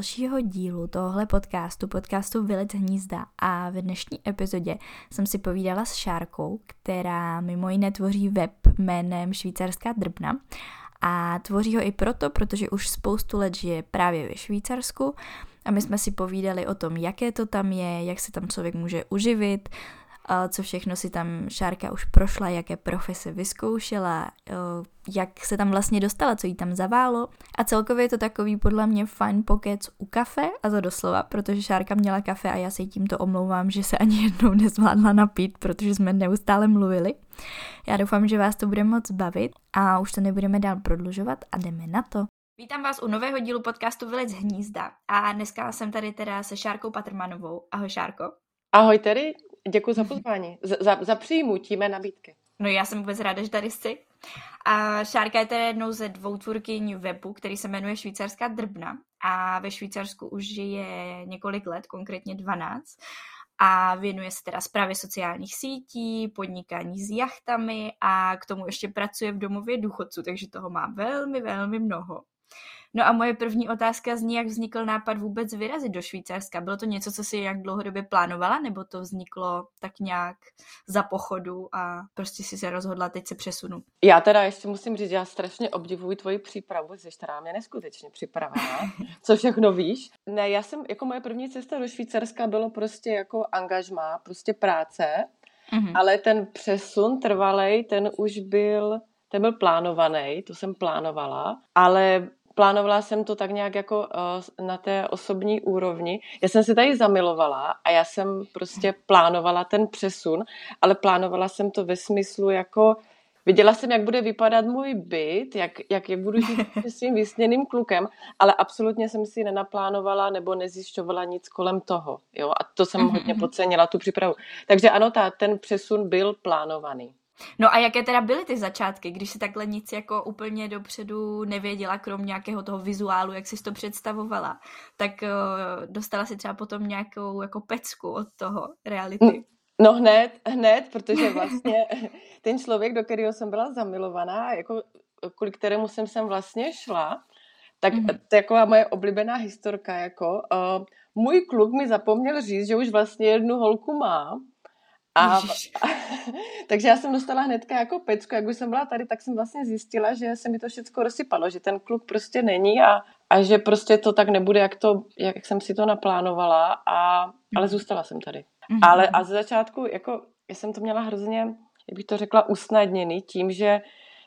dalšího dílu tohle podcastu, podcastu Vylec hnízda. A v dnešní epizodě jsem si povídala s Šárkou, která mimo jiné tvoří web jménem Švýcarská drbna. A tvoří ho i proto, protože už spoustu let žije právě ve Švýcarsku. A my jsme si povídali o tom, jaké to tam je, jak se tam člověk může uživit, co všechno si tam Šárka už prošla, jaké profese vyzkoušela, jak se tam vlastně dostala, co jí tam zaválo. A celkově je to takový podle mě fajn pokec u kafe, a to doslova, protože Šárka měla kafe a já se jí tímto omlouvám, že se ani jednou nezvládla napít, protože jsme neustále mluvili. Já doufám, že vás to bude moc bavit a už to nebudeme dál prodlužovat a jdeme na to. Vítám vás u nového dílu podcastu Vylec hnízda a dneska jsem tady teda se Šárkou Patrmanovou. Ahoj Šárko. Ahoj tedy, děkuji za pozvání, za, za, přijmutí mé nabídky. No já jsem vůbec ráda, že tady jsi. A Šárka je tedy jednou ze dvou tvůrkyň webu, který se jmenuje Švýcarská drbna a ve Švýcarsku už žije několik let, konkrétně 12 a věnuje se teda zprávě sociálních sítí, podnikání s jachtami a k tomu ještě pracuje v domově důchodců, takže toho má velmi, velmi mnoho. No a moje první otázka zní, jak vznikl nápad vůbec vyrazit do Švýcarska. Bylo to něco, co si jak dlouhodobě plánovala, nebo to vzniklo tak nějak za pochodu a prostě si se rozhodla, teď se přesunu? Já teda ještě musím říct, já strašně obdivuji tvoji přípravu, jsi teda mě neskutečně připravená, co všechno víš. Ne, já jsem, jako moje první cesta do Švýcarska bylo prostě jako angažmá, prostě práce, mm-hmm. ale ten přesun trvalej, ten už byl ten byl plánovaný, to jsem plánovala, ale plánovala jsem to tak nějak jako uh, na té osobní úrovni. Já jsem se tady zamilovala a já jsem prostě plánovala ten přesun, ale plánovala jsem to ve smyslu jako Viděla jsem, jak bude vypadat můj byt, jak, jak, jak budu žít s svým vysněným klukem, ale absolutně jsem si nenaplánovala nebo nezjišťovala nic kolem toho. Jo? A to jsem hodně mhm. podcenila, tu přípravu. Takže ano, ta, ten přesun byl plánovaný. No a jaké teda byly ty začátky, když si takhle nic jako úplně dopředu nevěděla, krom nějakého toho vizuálu, jak jsi to představovala, tak uh, dostala si třeba potom nějakou jako pecku od toho reality? No hned, hned, protože vlastně ten člověk, do kterého jsem byla zamilovaná, jako kvůli kterému jsem sem vlastně šla, tak mm-hmm. to je taková moje oblíbená historka, jako uh, můj kluk mi zapomněl říct, že už vlastně jednu holku má a, a, takže já jsem dostala hnedka jako pecku, jak už jsem byla tady, tak jsem vlastně zjistila, že se mi to všechno rozsypalo, že ten kluk prostě není a, a že prostě to tak nebude, jak, to, jak jsem si to naplánovala, a, ale mhm. zůstala jsem tady. Mm-hmm. Ale a ze začátku, jako, já jsem to měla hrozně, jak bych to řekla, usnadněný tím, že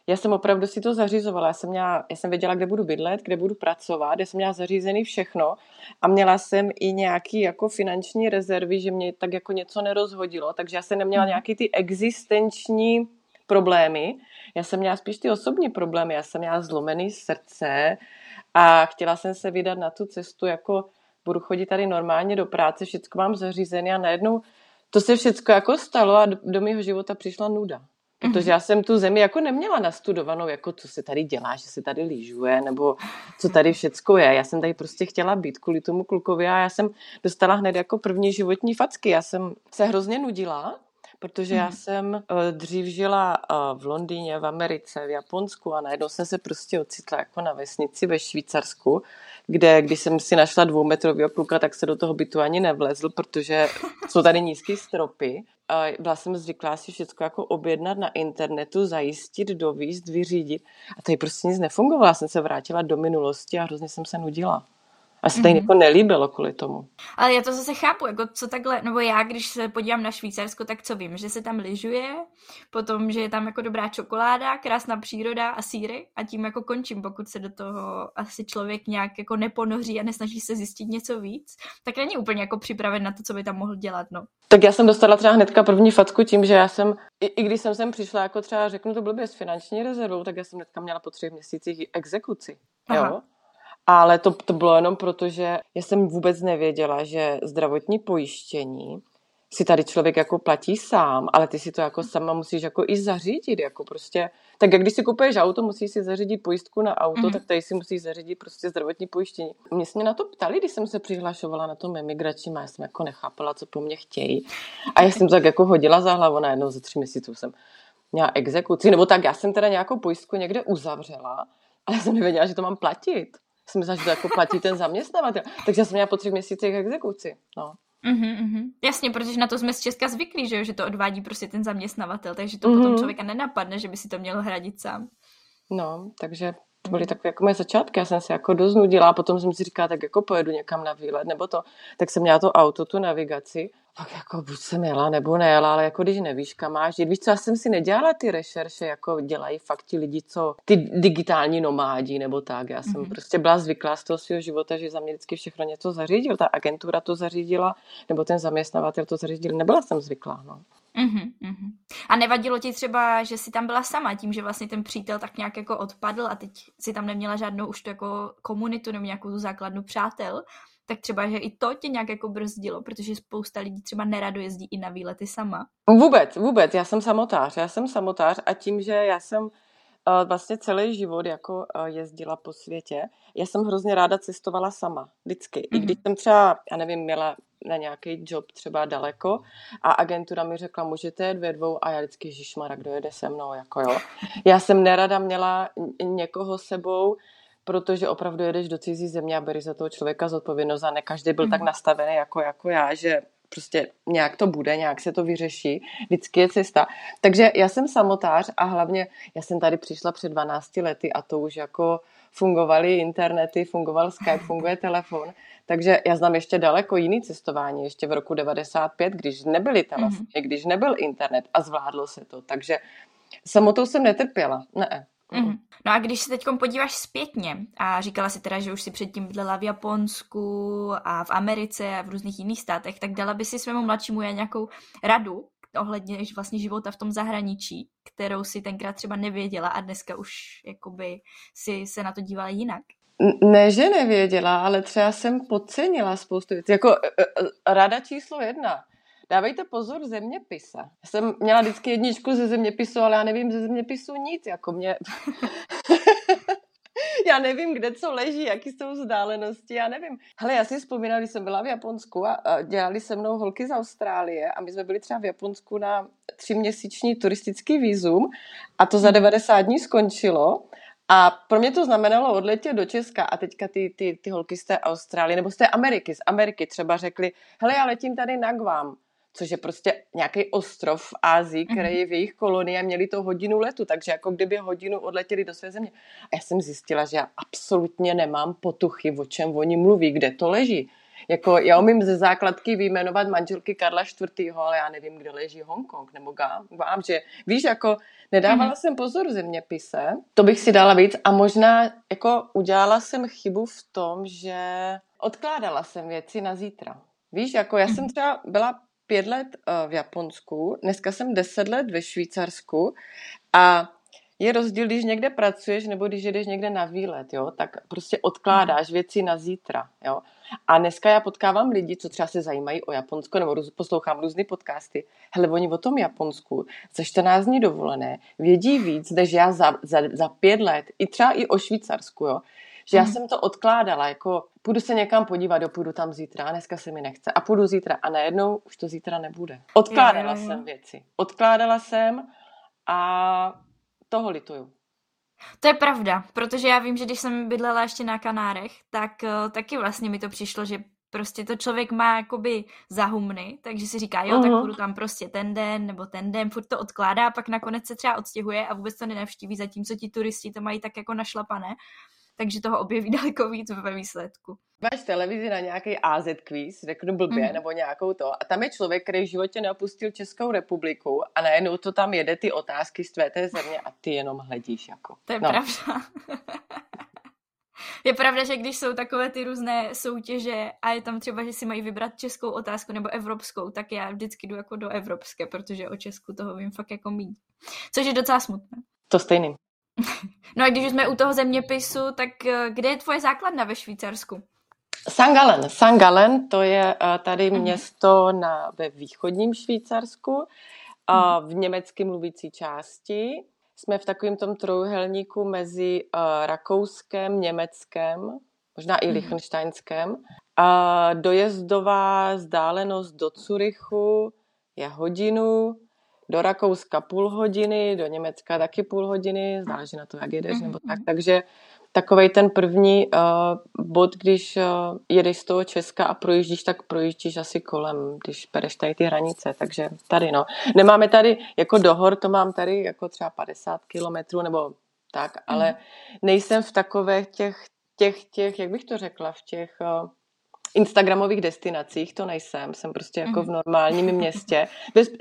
já jsem opravdu si to zařizovala. Já jsem, měla, já jsem věděla, kde budu bydlet, kde budu pracovat, já jsem měla zařízený všechno a měla jsem i nějaký jako finanční rezervy, že mě tak jako něco nerozhodilo, takže já jsem neměla mhm. nějaký ty existenční problémy. Já jsem měla spíš ty osobní problémy. Já jsem měla zlomený srdce a chtěla jsem se vydat na tu cestu, jako budu chodit tady normálně do práce, všechno mám zařízené a najednou to se všechno jako stalo a do, do mého života přišla nuda. Protože já jsem tu zemi jako neměla nastudovanou, jako co se tady dělá, že se tady lyžuje, nebo co tady všecko je. Já jsem tady prostě chtěla být kvůli tomu klukovi a já jsem dostala hned jako první životní facky. Já jsem se hrozně nudila, protože já jsem uh, dřív žila uh, v Londýně, v Americe, v Japonsku a najednou jsem se prostě ocitla jako na vesnici ve Švýcarsku, kde když jsem si našla dvoumetrového kluka, tak se do toho bytu ani nevlezl, protože jsou tady nízké stropy byla jsem zvyklá si všechno jako objednat na internetu, zajistit, dovíst, vyřídit. A tady prostě nic nefungovalo. Já jsem se vrátila do minulosti a hrozně jsem se nudila. A se tady mm-hmm. jako nelíbilo kvůli tomu. Ale já to zase chápu, jako co takhle, nebo já, když se podívám na Švýcarsko, tak co vím, že se tam lyžuje, potom, že je tam jako dobrá čokoláda, krásná příroda a síry a tím jako končím, pokud se do toho asi člověk nějak jako neponoří a nesnaží se zjistit něco víc, tak není úplně jako připraven na to, co by tam mohl dělat, no. Tak já jsem dostala třeba hnedka první facku tím, že já jsem, i, i když jsem sem přišla jako třeba, řeknu to blbě, s finanční rezervou, tak já jsem hnedka měla po třech měsících exekuci. Aha. Jo? Ale to, to bylo jenom proto, že já jsem vůbec nevěděla, že zdravotní pojištění si tady člověk jako platí sám, ale ty si to jako sama musíš jako i zařídit, jako prostě, tak jak když si kupuješ auto, musíš si zařídit pojistku na auto, mm-hmm. tak tady si musíš zařídit prostě zdravotní pojištění. Mě se mě na to ptali, když jsem se přihlašovala na tom emigračním a já jsem jako nechápala, co po mně chtějí. A já jsem tak jako hodila za hlavu, najednou za tři měsíců jsem měla exekuci, nebo tak já jsem teda nějakou pojistku někde uzavřela, ale jsem nevěděla, že to mám platit. Jsem myslela, že to jako platí ten zaměstnavatel. Takže jsem měla po třech měsících exekuci. No. Mm-hmm, mm-hmm. Jasně, protože na to jsme z Česka zvyklí, že, jo? že to odvádí prostě ten zaměstnavatel, takže to mm-hmm. potom člověka nenapadne, že by si to měl hradit sám. No, takže to byly takové jako moje začátky, já jsem se jako dost nudila a potom jsem si říkala, tak jako pojedu někam na výlet nebo to, tak jsem měla to auto, tu navigaci pak jako buď jsem jela nebo nejela, ale jako když nevíš, kam máš jít. Víš co, já jsem si nedělala ty rešerše, jako dělají fakt ti lidi, co ty digitální nomádi nebo tak. Já jsem mm-hmm. prostě byla zvyklá z toho svého života, že za mě vždycky všechno něco zařídil. Ta agentura to zařídila, nebo ten zaměstnavatel to zařídil. Nebyla jsem zvyklá, no. Mm-hmm. A nevadilo ti třeba, že jsi tam byla sama, tím, že vlastně ten přítel tak nějak jako odpadl a teď si tam neměla žádnou už tu jako komunitu nebo nějakou tu základnu přátel, tak třeba, že i to tě nějak jako brzdilo, protože spousta lidí třeba nerado jezdí i na výlety sama. Vůbec, vůbec, já jsem samotář, já jsem samotář a tím, že já jsem uh, vlastně celý život jako uh, jezdila po světě, já jsem hrozně ráda cestovala sama, vždycky. Mm-hmm. I když mhm. jsem třeba, já nevím, měla na nějaký job třeba daleko a agentura mi řekla, můžete dvě dvou a já vždycky, žišmara, kdo jede se mnou, jako jo. Já jsem nerada měla někoho sebou, protože opravdu jedeš do cizí země a bereš za toho člověka zodpovědnost a ne každý byl mm. tak mhm. nastavený jako, jako já, že prostě nějak to bude, nějak se to vyřeší, vždycky je cesta. Takže já jsem samotář a hlavně já jsem tady přišla před 12 lety a to už jako fungovaly internety, fungoval Skype, funguje telefon, takže já znám ještě daleko jiný cestování, ještě v roku 95, když nebyly telefony, mm-hmm. když nebyl internet a zvládlo se to, takže samotou jsem netrpěla, ne. Mm-hmm. No a když se teď podíváš zpětně a říkala si teda, že už si předtím bydlela v Japonsku a v Americe a v různých jiných státech, tak dala by si svému mladšímu nějakou radu ohledně vlastně života v tom zahraničí, kterou si tenkrát třeba nevěděla a dneska už jakoby si se na to dívala jinak? Ne, že nevěděla, ale třeba jsem podcenila spoustu věcí. Jako e, e, rada číslo jedna dávejte pozor zeměpise. Já jsem měla vždycky jedničku ze zeměpisu, ale já nevím ze zeměpisu nic, jako mě... já nevím, kde co leží, jaký jsou vzdálenosti, já nevím. Hele, já si vzpomínám, když jsem byla v Japonsku a dělali se mnou holky z Austrálie a my jsme byli třeba v Japonsku na tříměsíční turistický výzum a to za 90 dní skončilo. A pro mě to znamenalo odletět do Česka a teďka ty, ty, ty holky z té Austrálie nebo z té Ameriky, z Ameriky třeba řekli, hele, já letím tady na Guam což je prostě nějaký ostrov v Ázii, který mhm. je v jejich kolonii a měli to hodinu letu, takže jako kdyby hodinu odletěli do své země. A já jsem zjistila, že já absolutně nemám potuchy, o čem oni mluví, kde to leží. Jako já umím ze základky vyjmenovat manželky Karla IV., ale já nevím, kde leží Hongkong nebo Guam, že víš, jako nedávala mm-hmm. jsem pozor zeměpise, to bych si dala víc a možná jako udělala jsem chybu v tom, že odkládala jsem věci na zítra. Víš, jako já jsem mhm. třeba byla pět let eh, v Japonsku, dneska jsem deset let ve Švýcarsku a je rozdíl, když někde pracuješ nebo když jdeš někde na výlet, jo, tak prostě odkládáš hmm. věci na zítra, jo. A dneska já potkávám lidi, co třeba se zajímají o Japonsko, nebo poslouchám různé podcasty. Hele, oni o tom Japonsku za 14 dní dovolené vědí víc, než já za, za, za pět let, i třeba i o Švýcarsku, jo že já hmm. jsem to odkládala, jako půjdu se někam podívat, jo, půjdu tam zítra, dneska se mi nechce a půjdu zítra a najednou už to zítra nebude. Odkládala je, je. jsem věci. Odkládala jsem a toho lituju. To je pravda, protože já vím, že když jsem bydlela ještě na Kanárech, tak uh, taky vlastně mi to přišlo, že prostě to člověk má jakoby zahumny, takže si říká, jo, uh-huh. tak mhm. budu tam prostě ten den nebo ten den, furt to odkládá a pak nakonec se třeba odstěhuje a vůbec to nenavštíví, zatímco ti turisti to mají tak jako našlapané takže toho objeví daleko víc ve výsledku. Máš televizi na nějaký AZ quiz, řeknu blbě, mm. nebo nějakou to, a tam je člověk, který v životě neopustil Českou republiku a najednou to tam jede ty otázky z tvé té země a ty jenom hledíš jako. To je no. pravda. Je pravda, že když jsou takové ty různé soutěže a je tam třeba, že si mají vybrat českou otázku nebo evropskou, tak já vždycky jdu jako do evropské, protože o Česku toho vím fakt jako mít. Což je docela smutné. To stejný. No a když jsme u toho zeměpisu, tak eh, kde je tvoje základna ve Švýcarsku? St. Gallen. St. Gallen to je eh, tady uh-huh. město na, ve východním Švýcarsku, uh-huh. v německy mluvící části. Jsme v takovém tom trojuhelníku mezi Rakouskem, Německem, možná i Liechtensteinskem. Uh, dojezdová vzdálenost do Curychu je hodinu, do Rakouska půl hodiny, do Německa taky půl hodiny, záleží na to, jak jedeš, nebo tak. Mhm, mhm. Takže takový ten první uh, bod, když uh, jedeš z toho Česka a projíždíš, tak projíždíš asi kolem, když pereš tady ty hranice, takže tady no. Nemáme tady, jako do hor, to mám tady jako třeba 50 kilometrů nebo tak, ale mm. nejsem v takových těch, těch, těch, jak bych to řekla, v těch uh, Instagramových destinacích, to nejsem, jsem prostě jako v normálním městě,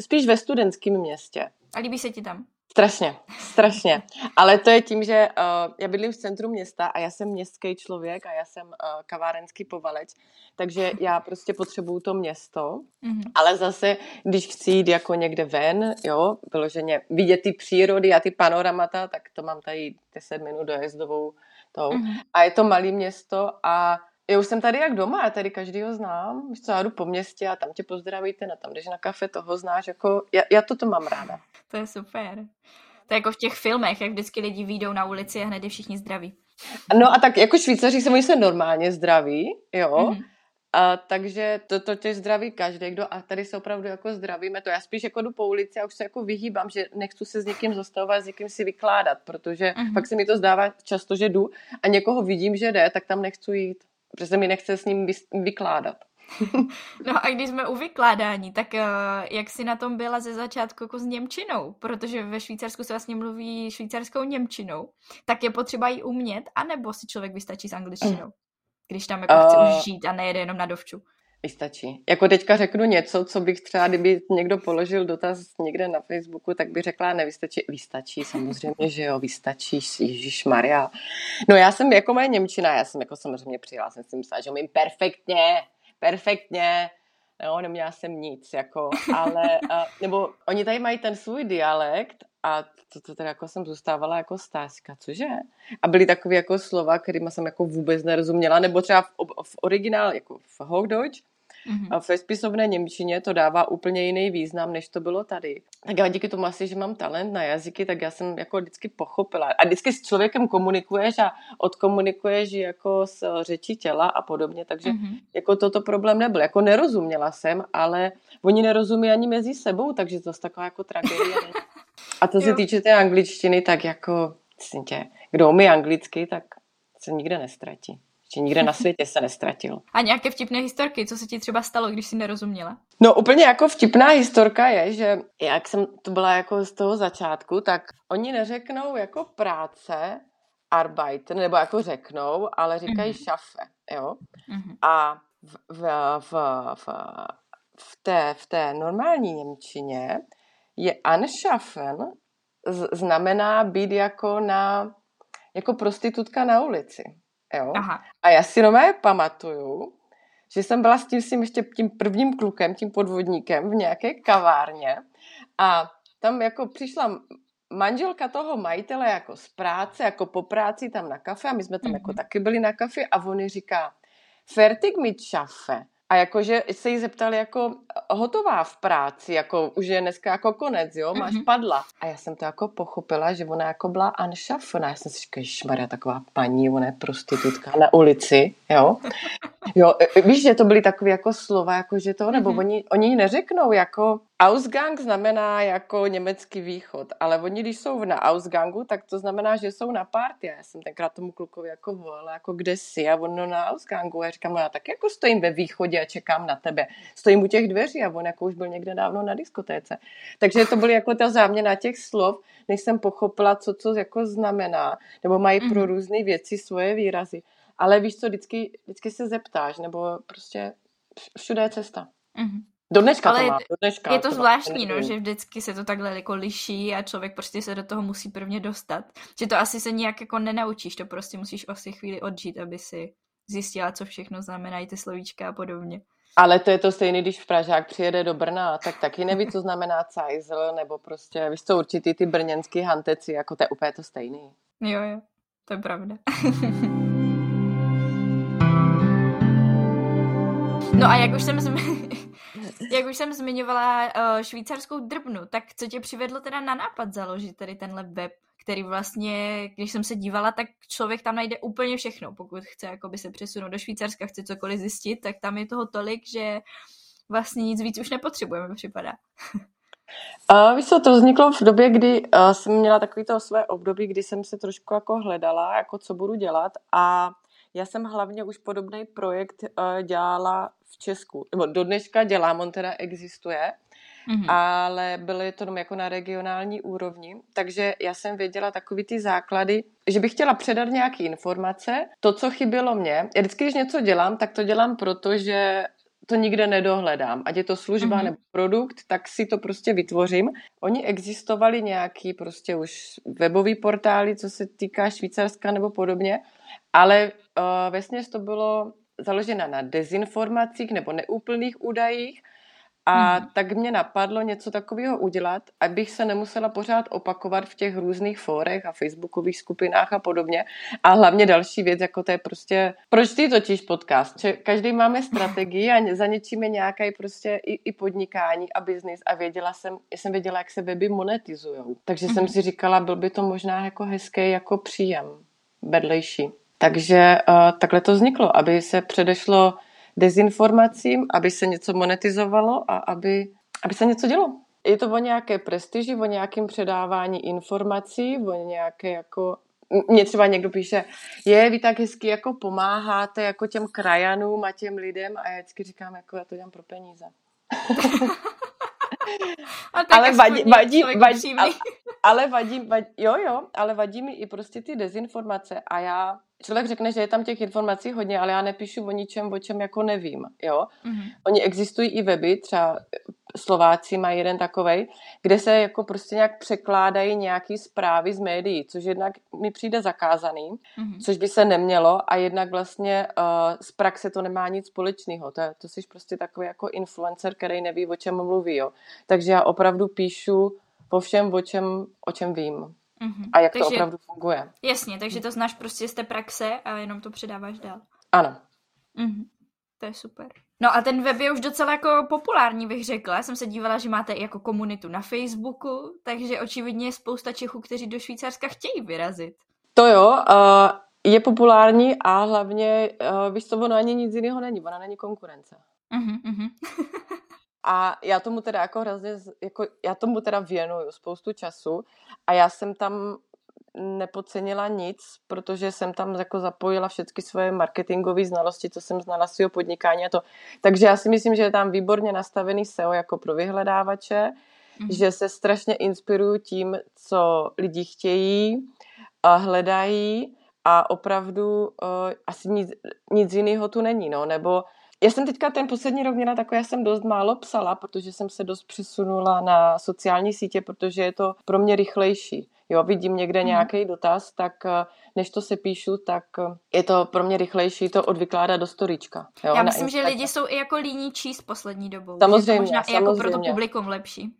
spíš ve studentském městě. A líbí se ti tam? Strašně, strašně. Ale to je tím, že uh, já bydlím v centru města a já jsem městský člověk a já jsem uh, kavárenský povalec, takže já prostě potřebuju to město. Mm-hmm. Ale zase, když chci jít jako někde ven, jo, vyloženě vidět ty přírody a ty panoramata, tak to mám tady 10 minut dojezdovou tou. Mm-hmm. A je to malé město a já už jsem tady jak doma, já tady každýho znám. Víš co, já jdu po městě a tam tě pozdravíte, na tam jdeš na kafe, toho znáš, jako, já, já toto mám ráda. To je super. To je jako v těch filmech, jak vždycky lidi výjdou na ulici a hned je všichni zdraví. No a tak jako Švýcaři se oni se normálně zdraví, jo. Mm-hmm. A, takže to, to tě zdraví každý, kdo a tady se opravdu jako zdravíme. To já spíš jako jdu po ulici a už se jako vyhýbám, že nechci se s někým zastavovat, s někým si vykládat, protože mm-hmm. pak se mi to zdává často, že jdu a někoho vidím, že jde, tak tam nechci jít protože se mi nechce s ním vykládat. No a když jsme u vykládání, tak uh, jak jsi na tom byla ze začátku jako s Němčinou? Protože ve Švýcarsku se vlastně mluví švýcarskou Němčinou. Tak je potřeba ji umět, anebo si člověk vystačí s angličtinou? Když tam jako uh, chce už žít a nejede jenom na dovču. Vystačí. Jako teďka řeknu něco, co bych třeba, kdyby někdo položil dotaz někde na Facebooku, tak by řekla, nevystačí. Vystačí, samozřejmě, že jo, vystačí, Ježíš Maria. No já jsem jako moje Němčina, já jsem jako samozřejmě přijela, jsem si myslela, že umím perfektně, perfektně, no, neměla jsem nic, jako, ale, a, nebo oni tady mají ten svůj dialekt a to, to teda jako jsem zůstávala jako stázka, cože? A byly takové jako slova, kterými jsem jako vůbec nerozuměla, nebo třeba v, v originál, jako v Hochdeutsch, Mm-hmm. A ve spisovné Němčině to dává úplně jiný význam, než to bylo tady. Tak já díky tomu asi, že mám talent na jazyky, tak já jsem jako vždycky pochopila. A vždycky s člověkem komunikuješ a odkomunikuješ jako s řečí těla a podobně, takže mm-hmm. jako toto problém nebyl. Jako nerozuměla jsem, ale oni nerozumí ani mezi sebou, takže to je taková jako tragédie. a to se týče té angličtiny, tak jako, tě, kdo umí anglicky, tak se nikde nestratí. Ještě nikde na světě se nestratil. A nějaké vtipné historky, co se ti třeba stalo, když jsi nerozuměla? No úplně jako vtipná historka je, že jak jsem to byla jako z toho začátku, tak oni neřeknou jako práce, arbeit, nebo jako řeknou, ale říkají mm-hmm. šafe, jo. Mm-hmm. A v, v, v, v, v, té, v té normální Němčině je anschaffen znamená být jako na jako prostitutka na ulici. Jo? Aha. A já si normálně pamatuju, že jsem byla s tím, ještě tím prvním klukem, tím podvodníkem v nějaké kavárně a tam jako přišla manželka toho majitele jako z práce, jako po práci tam na kafe a my jsme tam mm-hmm. jako mhm. taky byli na kafe a on říká, fertig mit šafe. A jakože se jí zeptali jako hotová v práci, jako už je dneska jako konec, jo, máš mm-hmm. padla. A já jsem to jako pochopila, že ona jako byla anschaffena. Já jsem si říkala, Maria, taková paní, ona je prostitutka na ulici, jo. Jo, e, e, víš, že to byly takové jako slova, jako že to, nebo mm-hmm. oni, oni neřeknou jako Ausgang znamená jako německý východ, ale oni, když jsou na Ausgangu, tak to znamená, že jsou na party. Já jsem tenkrát tomu klukovi jako volala, jako kde jsi a on no, na Ausgangu. A já říkám, no já tak jako stojím ve východě a čekám na tebe. Stojím u těch dveří a on jako už byl někde dávno na diskotéce. Takže to byly jako ta záměna těch slov, než jsem pochopila, co to jako znamená. Nebo mají mm-hmm. pro mhm. různé věci svoje výrazy. Ale víš co, vždycky, vždycky se zeptáš, nebo prostě všude je cesta. Mm-hmm. Do dneška Ale to má, do dneška je to, to zvláštní, no, že vždycky se to takhle jako liší a člověk prostě se do toho musí prvně dostat. Že to asi se nějak jako nenaučíš, to prostě musíš asi chvíli odžít, aby si zjistila, co všechno znamenají ty slovíčka a podobně. Ale to je to stejné, když v Pražák přijede do Brna, tak taky neví, co znamená cajzl, nebo prostě, víš co, určitý ty brněnský hanteci, jako to je úplně to stejný. Jo, jo, to je pravda. no a jak už jsem jak už jsem zmiňovala uh, švýcarskou drbnu, tak co tě přivedlo teda na nápad založit tady tenhle web, který vlastně, když jsem se dívala, tak člověk tam najde úplně všechno. Pokud chce jakoby se přesunout do Švýcarska, chce cokoliv zjistit, tak tam je toho tolik, že vlastně nic víc už nepotřebujeme, připadá. Uh, víš co, to vzniklo v době, kdy uh, jsem měla takový to své období, kdy jsem se trošku jako hledala, jako co budu dělat a já jsem hlavně už podobný projekt uh, dělala v Česku, nebo do dneška dělám, on teda existuje, mm-hmm. ale byly to jenom jako na regionální úrovni, takže já jsem věděla takový ty základy, že bych chtěla předat nějaké informace, to, co chybělo mně. Já vždycky, když něco dělám, tak to dělám proto, že to nikde nedohledám. Ať je to služba mm-hmm. nebo produkt, tak si to prostě vytvořím. Oni existovali nějaký prostě už webový portály, co se týká Švýcarska nebo podobně, ale uh, vesměs to bylo založeno na dezinformacích nebo neúplných údajích a hmm. tak mě napadlo něco takového udělat, abych se nemusela pořád opakovat v těch různých fórech a facebookových skupinách a podobně. A hlavně další věc, jako to je prostě, proč ty totiž podcast? Že každý máme strategii a za něčím je nějaké prostě i, i podnikání a biznis a věděla jsem, jsem věděla, jak se weby monetizujou. Takže hmm. jsem si říkala, byl by to možná jako hezký jako příjem vedlejší. Takže uh, takhle to vzniklo, aby se předešlo dezinformacím, aby se něco monetizovalo a aby, aby se něco dělo. Je to o nějaké prestiži, o nějakém předávání informací, o nějaké jako mě třeba někdo píše, je, vy tak hezky jako pomáháte jako těm krajanům a těm lidem a já vždycky říkám, jako já to dělám pro peníze. ale vadí, vadí, vadí, ale, ale vadí, vadí, jo, jo, ale vadí mi i prostě ty dezinformace a já člověk řekne, že je tam těch informací hodně, ale já nepíšu o ničem, o čem jako nevím, jo. Mm-hmm. Oni existují i weby, třeba Slováci mají jeden takovej, kde se jako prostě nějak překládají nějaký zprávy z médií, což jednak mi přijde zakázaný, mm-hmm. což by se nemělo a jednak vlastně uh, z praxe to nemá nic společného. To, to jsi prostě takový jako influencer, který neví, o čem mluví, jo. Takže já opravdu píšu po všem, o čem, o čem vím. Mm-hmm. A jak takže, to opravdu funguje. Jasně, takže to znáš prostě z té praxe a jenom to předáváš dál. Ano. Mm-hmm. To je super. No a ten web je už docela jako populární, bych řekla. Já jsem se dívala, že máte jako komunitu na Facebooku, takže očividně je spousta Čechů, kteří do Švýcarska chtějí vyrazit. To jo, uh, je populární a hlavně, uh, víš co, ono ani nic jiného není, ona není konkurence. Uh-huh, A já tomu teda jako hrozně, jako já tomu teda věnuju spoustu času a já jsem tam nepodcenila nic, protože jsem tam jako zapojila všechny svoje marketingové znalosti, co jsem znala svého podnikání a to. Takže já si myslím, že je tam výborně nastavený SEO jako pro vyhledávače, mm-hmm. že se strašně inspiruju tím, co lidi chtějí a hledají a opravdu uh, asi nic, nic jiného tu není, no, nebo já jsem teďka ten poslední rok měla takové, já jsem dost málo psala, protože jsem se dost přesunula na sociální sítě, protože je to pro mě rychlejší. Jo, vidím někde mm. nějaký dotaz, tak eh, než to se píšu, tak eh, je to pro mě rychlejší to odvykládat do storička. Jo, Já myslím, že lidi jsou i jako líní číst poslední dobou. Samozřejmě, možná samozřejmě. i jako pro to publikum lepší.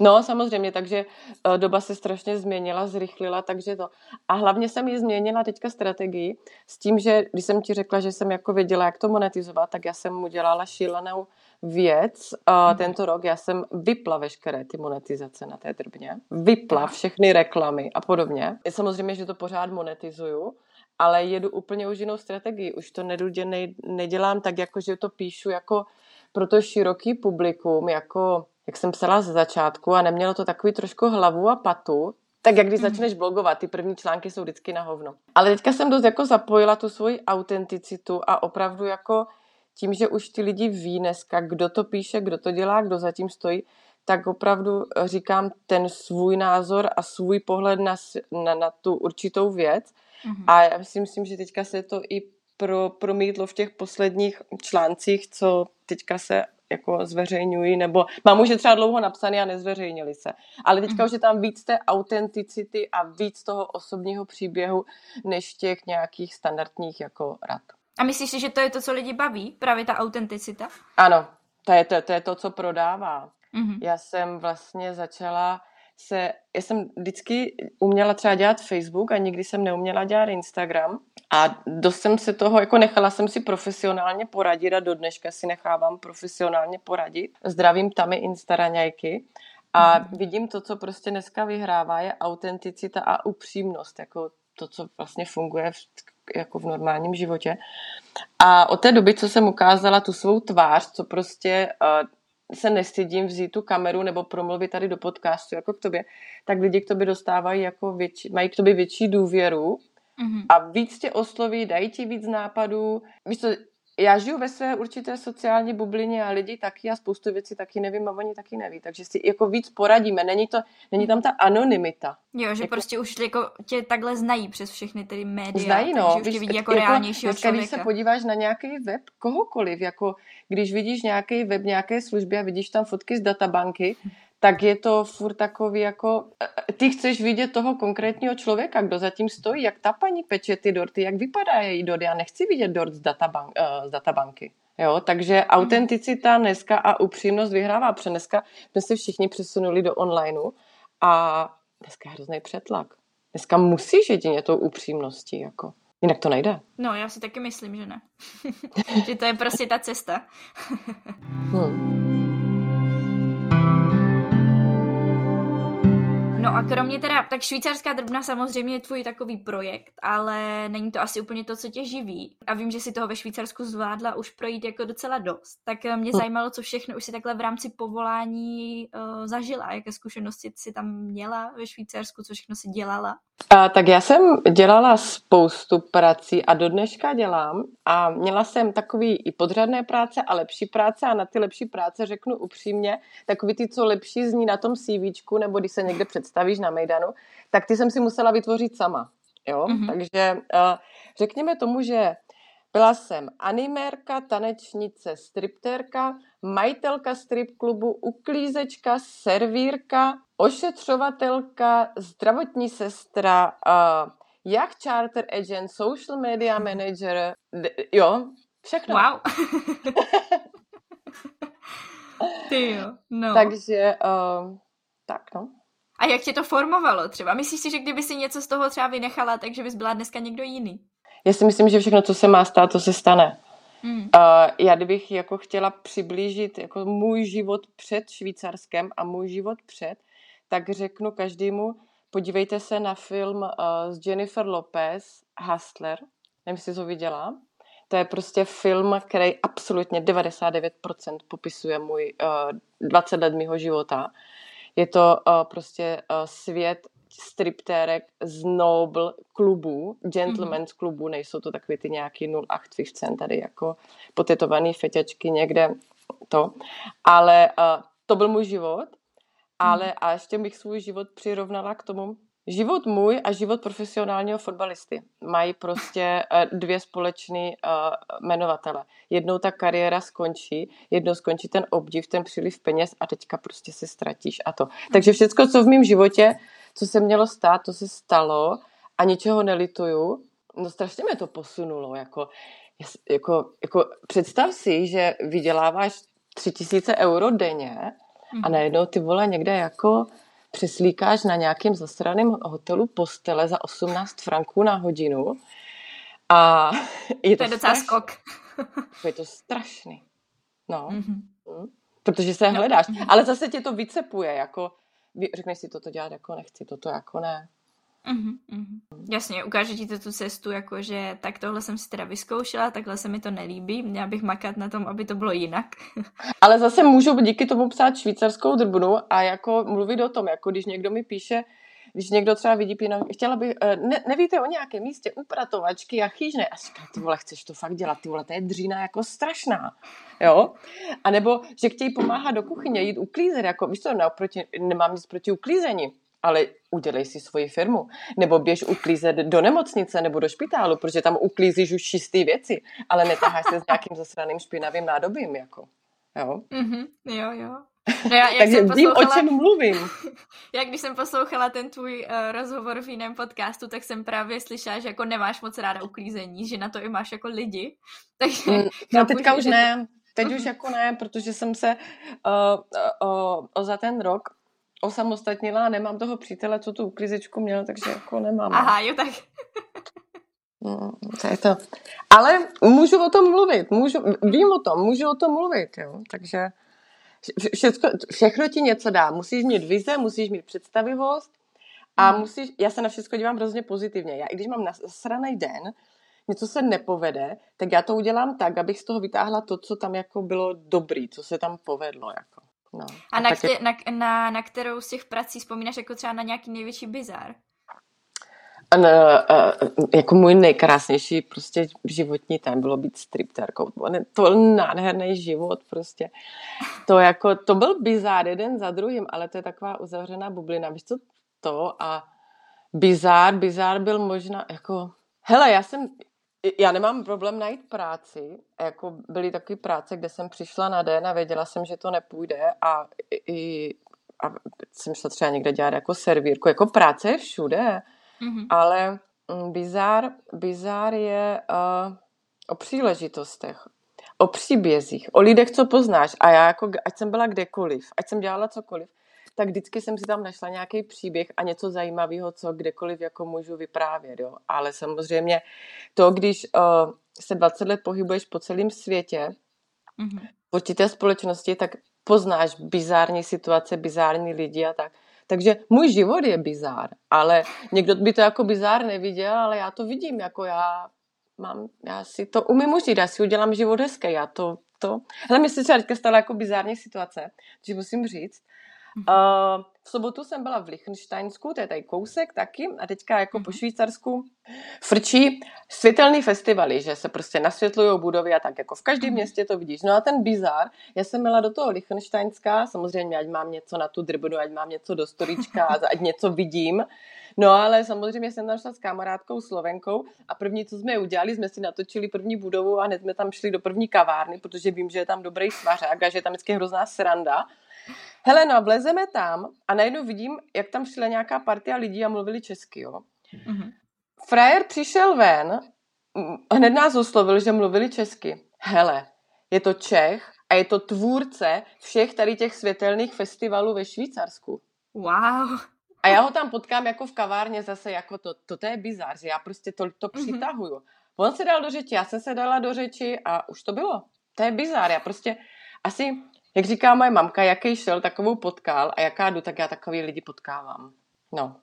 No, samozřejmě, takže uh, doba se strašně změnila, zrychlila, takže to. A hlavně jsem ji změnila teďka strategii s tím, že když jsem ti řekla, že jsem jako věděla, jak to monetizovat, tak já jsem udělala šílenou věc. Uh, tento rok já jsem vypla veškeré ty monetizace na té drbně. Vypla všechny reklamy a podobně. Samozřejmě, že to pořád monetizuju, ale jedu úplně už jinou strategii. Už to nedudě nedělám tak, jako že to píšu jako pro to široký publikum, jako jak jsem psala ze začátku a nemělo to takový trošku hlavu a patu, tak jak když mhm. začneš blogovat, ty první články jsou vždycky na hovno. Ale teďka jsem dost jako zapojila tu svoji autenticitu a opravdu jako tím, že už ty lidi ví dneska, kdo to píše, kdo to dělá, kdo zatím stojí, tak opravdu říkám ten svůj názor a svůj pohled na, na, na tu určitou věc. Mm-hmm. A já si myslím, že teďka se to i pro, promítlo v těch posledních článcích, co teďka se jako zveřejňují, nebo mám už je třeba dlouho napsaný a nezveřejnili se. Ale teďka mm. už je tam víc té autenticity a víc toho osobního příběhu, než těch nějakých standardních jako rad. A myslíš si, že to je to, co lidi baví? Právě ta autenticita? Ano, to je to, to, je to co prodává. Mm-hmm. Já jsem vlastně začala se, já jsem vždycky uměla třeba dělat Facebook a nikdy jsem neuměla dělat Instagram a dost jsem se toho, jako nechala jsem si profesionálně poradit a do dneška si nechávám profesionálně poradit. Zdravím tam i Instaraňajky a mm. vidím to, co prostě dneska vyhrává, je autenticita a upřímnost, jako to, co vlastně funguje v, jako v normálním životě. A od té doby, co jsem ukázala tu svou tvář, co prostě uh, se nestydím vzít tu kameru nebo promluvit tady do podcastu jako k tobě, tak lidi k tobě dostávají jako větší, mají k tobě větší důvěru mm-hmm. a víc tě osloví, dají ti víc nápadů. Víš co, já žiju ve své určité sociální bublině a lidi taky a spoustu věcí taky nevím a oni taky neví, takže si jako víc poradíme, není, to, není tam ta anonymita. Jo, že jako, prostě už jako tě takhle znají přes všechny ty média, znají, no, takže už tě vidí jako, jako reálnějšího člověka. Když se podíváš na nějaký web kohokoliv, jako když vidíš nějaký web, nějaké služby a vidíš tam fotky z databanky, tak je to furt takový jako, e, ty chceš vidět toho konkrétního člověka, kdo zatím stojí, jak ta paní peče ty dorty, jak vypadá její dort. Já nechci vidět dort z, databank, uh, z databanky. Jo, takže autenticita dneska a upřímnost vyhrává, protože dneska jsme se všichni přesunuli do onlineu a dneska je hrozný přetlak. Dneska musíš jedině tou upřímností, jako. Jinak to nejde. No, já si taky myslím, že ne. že to je prostě ta cesta. hmm. No a kromě teda, tak švýcarská drbna samozřejmě je tvůj takový projekt, ale není to asi úplně to, co tě živí. A vím, že si toho ve Švýcarsku zvládla už projít jako docela dost. Tak eh, mě hm. zajímalo, co všechno už si takhle v rámci povolání uh, zažila, jaké zkušenosti si tam měla ve Švýcarsku, co všechno si dělala. A, tak já jsem dělala spoustu prací a do dneška dělám a měla jsem takový i podřadné práce a lepší práce a na ty lepší práce řeknu upřímně, takový ty, co lepší zní na tom CVčku nebo když se někde představíš na Mejdanu, tak ty jsem si musela vytvořit sama. Jo? Mm-hmm. Takže uh, řekněme tomu, že byla jsem animérka, tanečnice, striptérka, majitelka strip klubu, uklízečka, servírka, ošetřovatelka, zdravotní sestra, uh, jak charter agent, social media manager, d- jo, všechno. Wow. Ty jo, no. Takže, uh, tak no. A jak tě to formovalo třeba? Myslíš si, že kdyby si něco z toho třeba vynechala, takže bys byla dneska někdo jiný? Já si myslím, že všechno, co se má stát, to se stane. Hmm. Uh, já kdybych jako chtěla přiblížit jako můj život před Švýcarskem a můj život před, tak řeknu každému, podívejte se na film uh, s Jennifer Lopez, Hustler, nevím, jestli to viděla. To je prostě film, který absolutně 99% popisuje můj uh, 20 let mého života. Je to uh, prostě uh, svět striptérek z Noble klubů, gentleman's mm-hmm. klubů, nejsou to takový ty nějaký 0815 tady jako potetovaný feťačky někde to. Ale uh, to byl můj život, ale mm. a ještě bych svůj život přirovnala k tomu, Život můj a život profesionálního fotbalisty mají prostě dvě společné jmenovatele. Jednou ta kariéra skončí, jednou skončí ten obdiv, ten příliv peněz a teďka prostě se ztratíš a to. Takže všechno, co v mém životě co se mělo stát, to se stalo a ničeho nelituju. No strašně mě to posunulo, jako, jako, jako představ si, že vyděláváš tři tisíce euro denně a mhm. najednou ty vole někde jako přeslíkáš na nějakým zasraném hotelu postele za 18 franků na hodinu a je to, to je docela skok. je to strašný. No. Mm-hmm. Protože se hledáš. No. Ale zase tě to vycepuje, jako řekneš si, toto dělat jako nechci, toto jako ne. Mm-hmm, mm-hmm. Jasně, ukáže ti to tu cestu, jako že tak tohle jsem si teda vyzkoušela, takhle se mi to nelíbí, měla bych makat na tom, aby to bylo jinak. Ale zase můžu díky tomu psát švýcarskou drbnu a jako mluvit o tom, jako když někdo mi píše, když někdo třeba vidí píno, chtěla by, eh, ne, nevíte o nějakém místě upratovačky a chýžné. A říká, ty vole, chceš to fakt dělat, ty vole, to je dřína jako strašná. Jo? A nebo, že chtějí pomáhat do kuchyně, jít uklízet, jako, víš co, naoproti, nemám nic proti uklízení, ale udělej si svoji firmu. Nebo běž uklízet do nemocnice nebo do špitálu, protože tam uklízíš už čisté věci, ale netaháš se s nějakým zasraným špinavým nádobím. Jako. Jo? Mm-hmm, jo, jo. No já, jak Takže jsem vím, o čem mluvím. Já když jsem poslouchala ten tvůj uh, rozhovor v jiném podcastu, tak jsem právě slyšela, že jako nemáš moc ráda uklízení, že na to i máš jako lidi. Takže mm, no teďka už ne. Teď už jako ne, protože jsem se uh, uh, uh, za ten rok osamostatnila a nemám toho přítele, co tu uklízečku měl, takže jako nemám. Aha, jo tak. No, to je to. Ale můžu o tom mluvit, můžu, vím o tom, můžu o tom mluvit, jo, takže všechno, všechno ti něco dá. Musíš mít vize, musíš mít představivost a mm. musíš, já se na všechno dívám hrozně pozitivně. Já i když mám nasraný den, něco se nepovede, tak já to udělám tak, abych z toho vytáhla to, co tam jako bylo dobrý, co se tam povedlo. Jako. No. A, a na, tě, je... na, na, na kterou z těch prací vzpomínáš jako třeba na nějaký největší bizar? A na, a, jako můj nejkrásnější prostě životní tam bylo být stripterkou. To byl nádherný život prostě. To jako, to byl bizár jeden za druhým, ale to je taková uzavřená bublina. Víš co to? A bizár, bizár byl možná jako, hele, já jsem, já nemám problém najít práci. Jako byly takové práce, kde jsem přišla na den a věděla jsem, že to nepůjde a, i, a jsem šla třeba někde dělat jako servírku. Jako práce je všude, mm-hmm. ale mm, bizár, bizár je uh, o příležitostech, o příbězích, o lidech, co poznáš. A já jako, ať jsem byla kdekoliv, ať jsem dělala cokoliv, tak vždycky jsem si tam našla nějaký příběh a něco zajímavého, co kdekoliv jako můžu vyprávět. Jo. Ale samozřejmě to, když uh, se 20 let pohybuješ po celém světě, mm-hmm. po té společnosti, tak poznáš bizární situace, bizární lidi a tak. Takže můj život je bizár, ale někdo by to jako bizár neviděl, ale já to vidím, jako já mám, já si to umím užít, já si udělám život hezký, já to, to. Hele, mi se třeba teďka stala jako bizární situace, že musím říct, Uh, v sobotu jsem byla v Lichtensteinsku, to je tady kousek taky, a teďka jako po mhm. Švýcarsku frčí světelný festivaly, že se prostě nasvětlují budovy a tak, jako v každém mhm. městě to vidíš. No a ten bizar, já jsem měla do toho Lichtensteinska, samozřejmě, ať mám něco na tu drbnu, ať mám něco do storička, ať něco vidím, No ale samozřejmě jsem tam šla s kamarádkou Slovenkou a první, co jsme udělali, jsme si natočili první budovu a hned jsme tam šli do první kavárny, protože vím, že je tam dobrý svařák a že je tam vždycky hrozná sranda. Hele, no a vlezeme tam a najednou vidím, jak tam šla nějaká partia lidí a mluvili česky, jo. Mm-hmm. Frajer přišel ven, hned nás oslovil, že mluvili česky. Hele, je to Čech a je to tvůrce všech tady těch světelných festivalů ve Švýcarsku. Wow. A já ho tam potkám jako v kavárně zase, jako to, to, to je bizar, že já prostě to, to mm-hmm. přitahuju. On se dal do řeči, já jsem se dala do řeči a už to bylo. To je bizar, já prostě asi jak říká moje mamka, jaký šel, takovou potkal a jaká jdu, tak já takový lidi potkávám. No,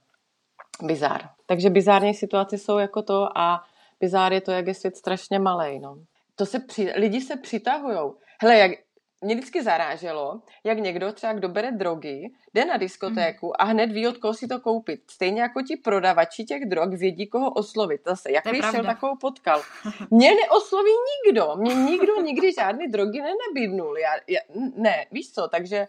bizár. Takže bizární situace jsou jako to a bizár je to, jak je svět strašně malý. No. To se při, lidi se přitahujou. Hele, jak, mě vždycky zaráželo, jak někdo třeba, kdo bere drogy, jde na diskotéku mm. a hned ví, od koho si to koupit. Stejně jako ti prodavači těch drog vědí, koho oslovit. Zase, jak šel, takovou potkal. Mě neosloví nikdo. Mě nikdo nikdy žádný drogy nenabídnul. Já, já, ne, víš co, takže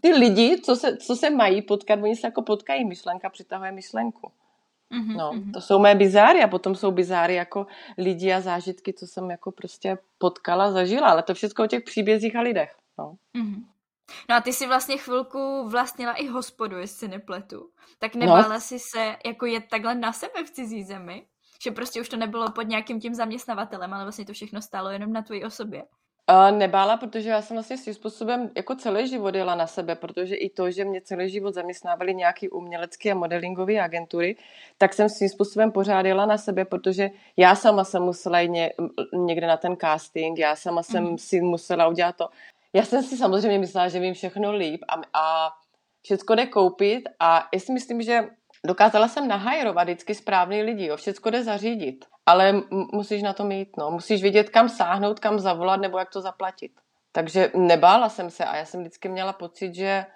ty lidi, co se, co se mají potkat, oni se jako potkají. Myšlenka přitahuje myšlenku. Mm-hmm, no, mm-hmm. to jsou mé bizáry a potom jsou bizáry jako lidi a zážitky, co jsem jako prostě potkala, zažila, ale to všechno o těch příbězích a lidech. No. Mm-hmm. No a ty si vlastně chvilku vlastnila i hospodu, jestli nepletu. Tak no. nebála no. si se jako jet takhle na sebe v cizí zemi? Že prostě už to nebylo pod nějakým tím zaměstnavatelem, ale vlastně to všechno stálo jenom na tvojí osobě. Uh, nebála, protože já jsem vlastně svým způsobem jako celý život jela na sebe, protože i to, že mě celý život zaměstnávali nějaký umělecké a modelingové agentury, tak jsem svým způsobem pořád jela na sebe, protože já sama jsem musela jít ně, někde na ten casting, já sama jsem mm. si musela udělat to. Já jsem si samozřejmě myslela, že vím všechno líp a, a všechno jde koupit a já si myslím, že dokázala jsem nahajrovat vždycky správný lidi, jo, všechno jde zařídit ale musíš na to mít, no. Musíš vědět, kam sáhnout, kam zavolat nebo jak to zaplatit. Takže nebála jsem se a já jsem vždycky měla pocit, že,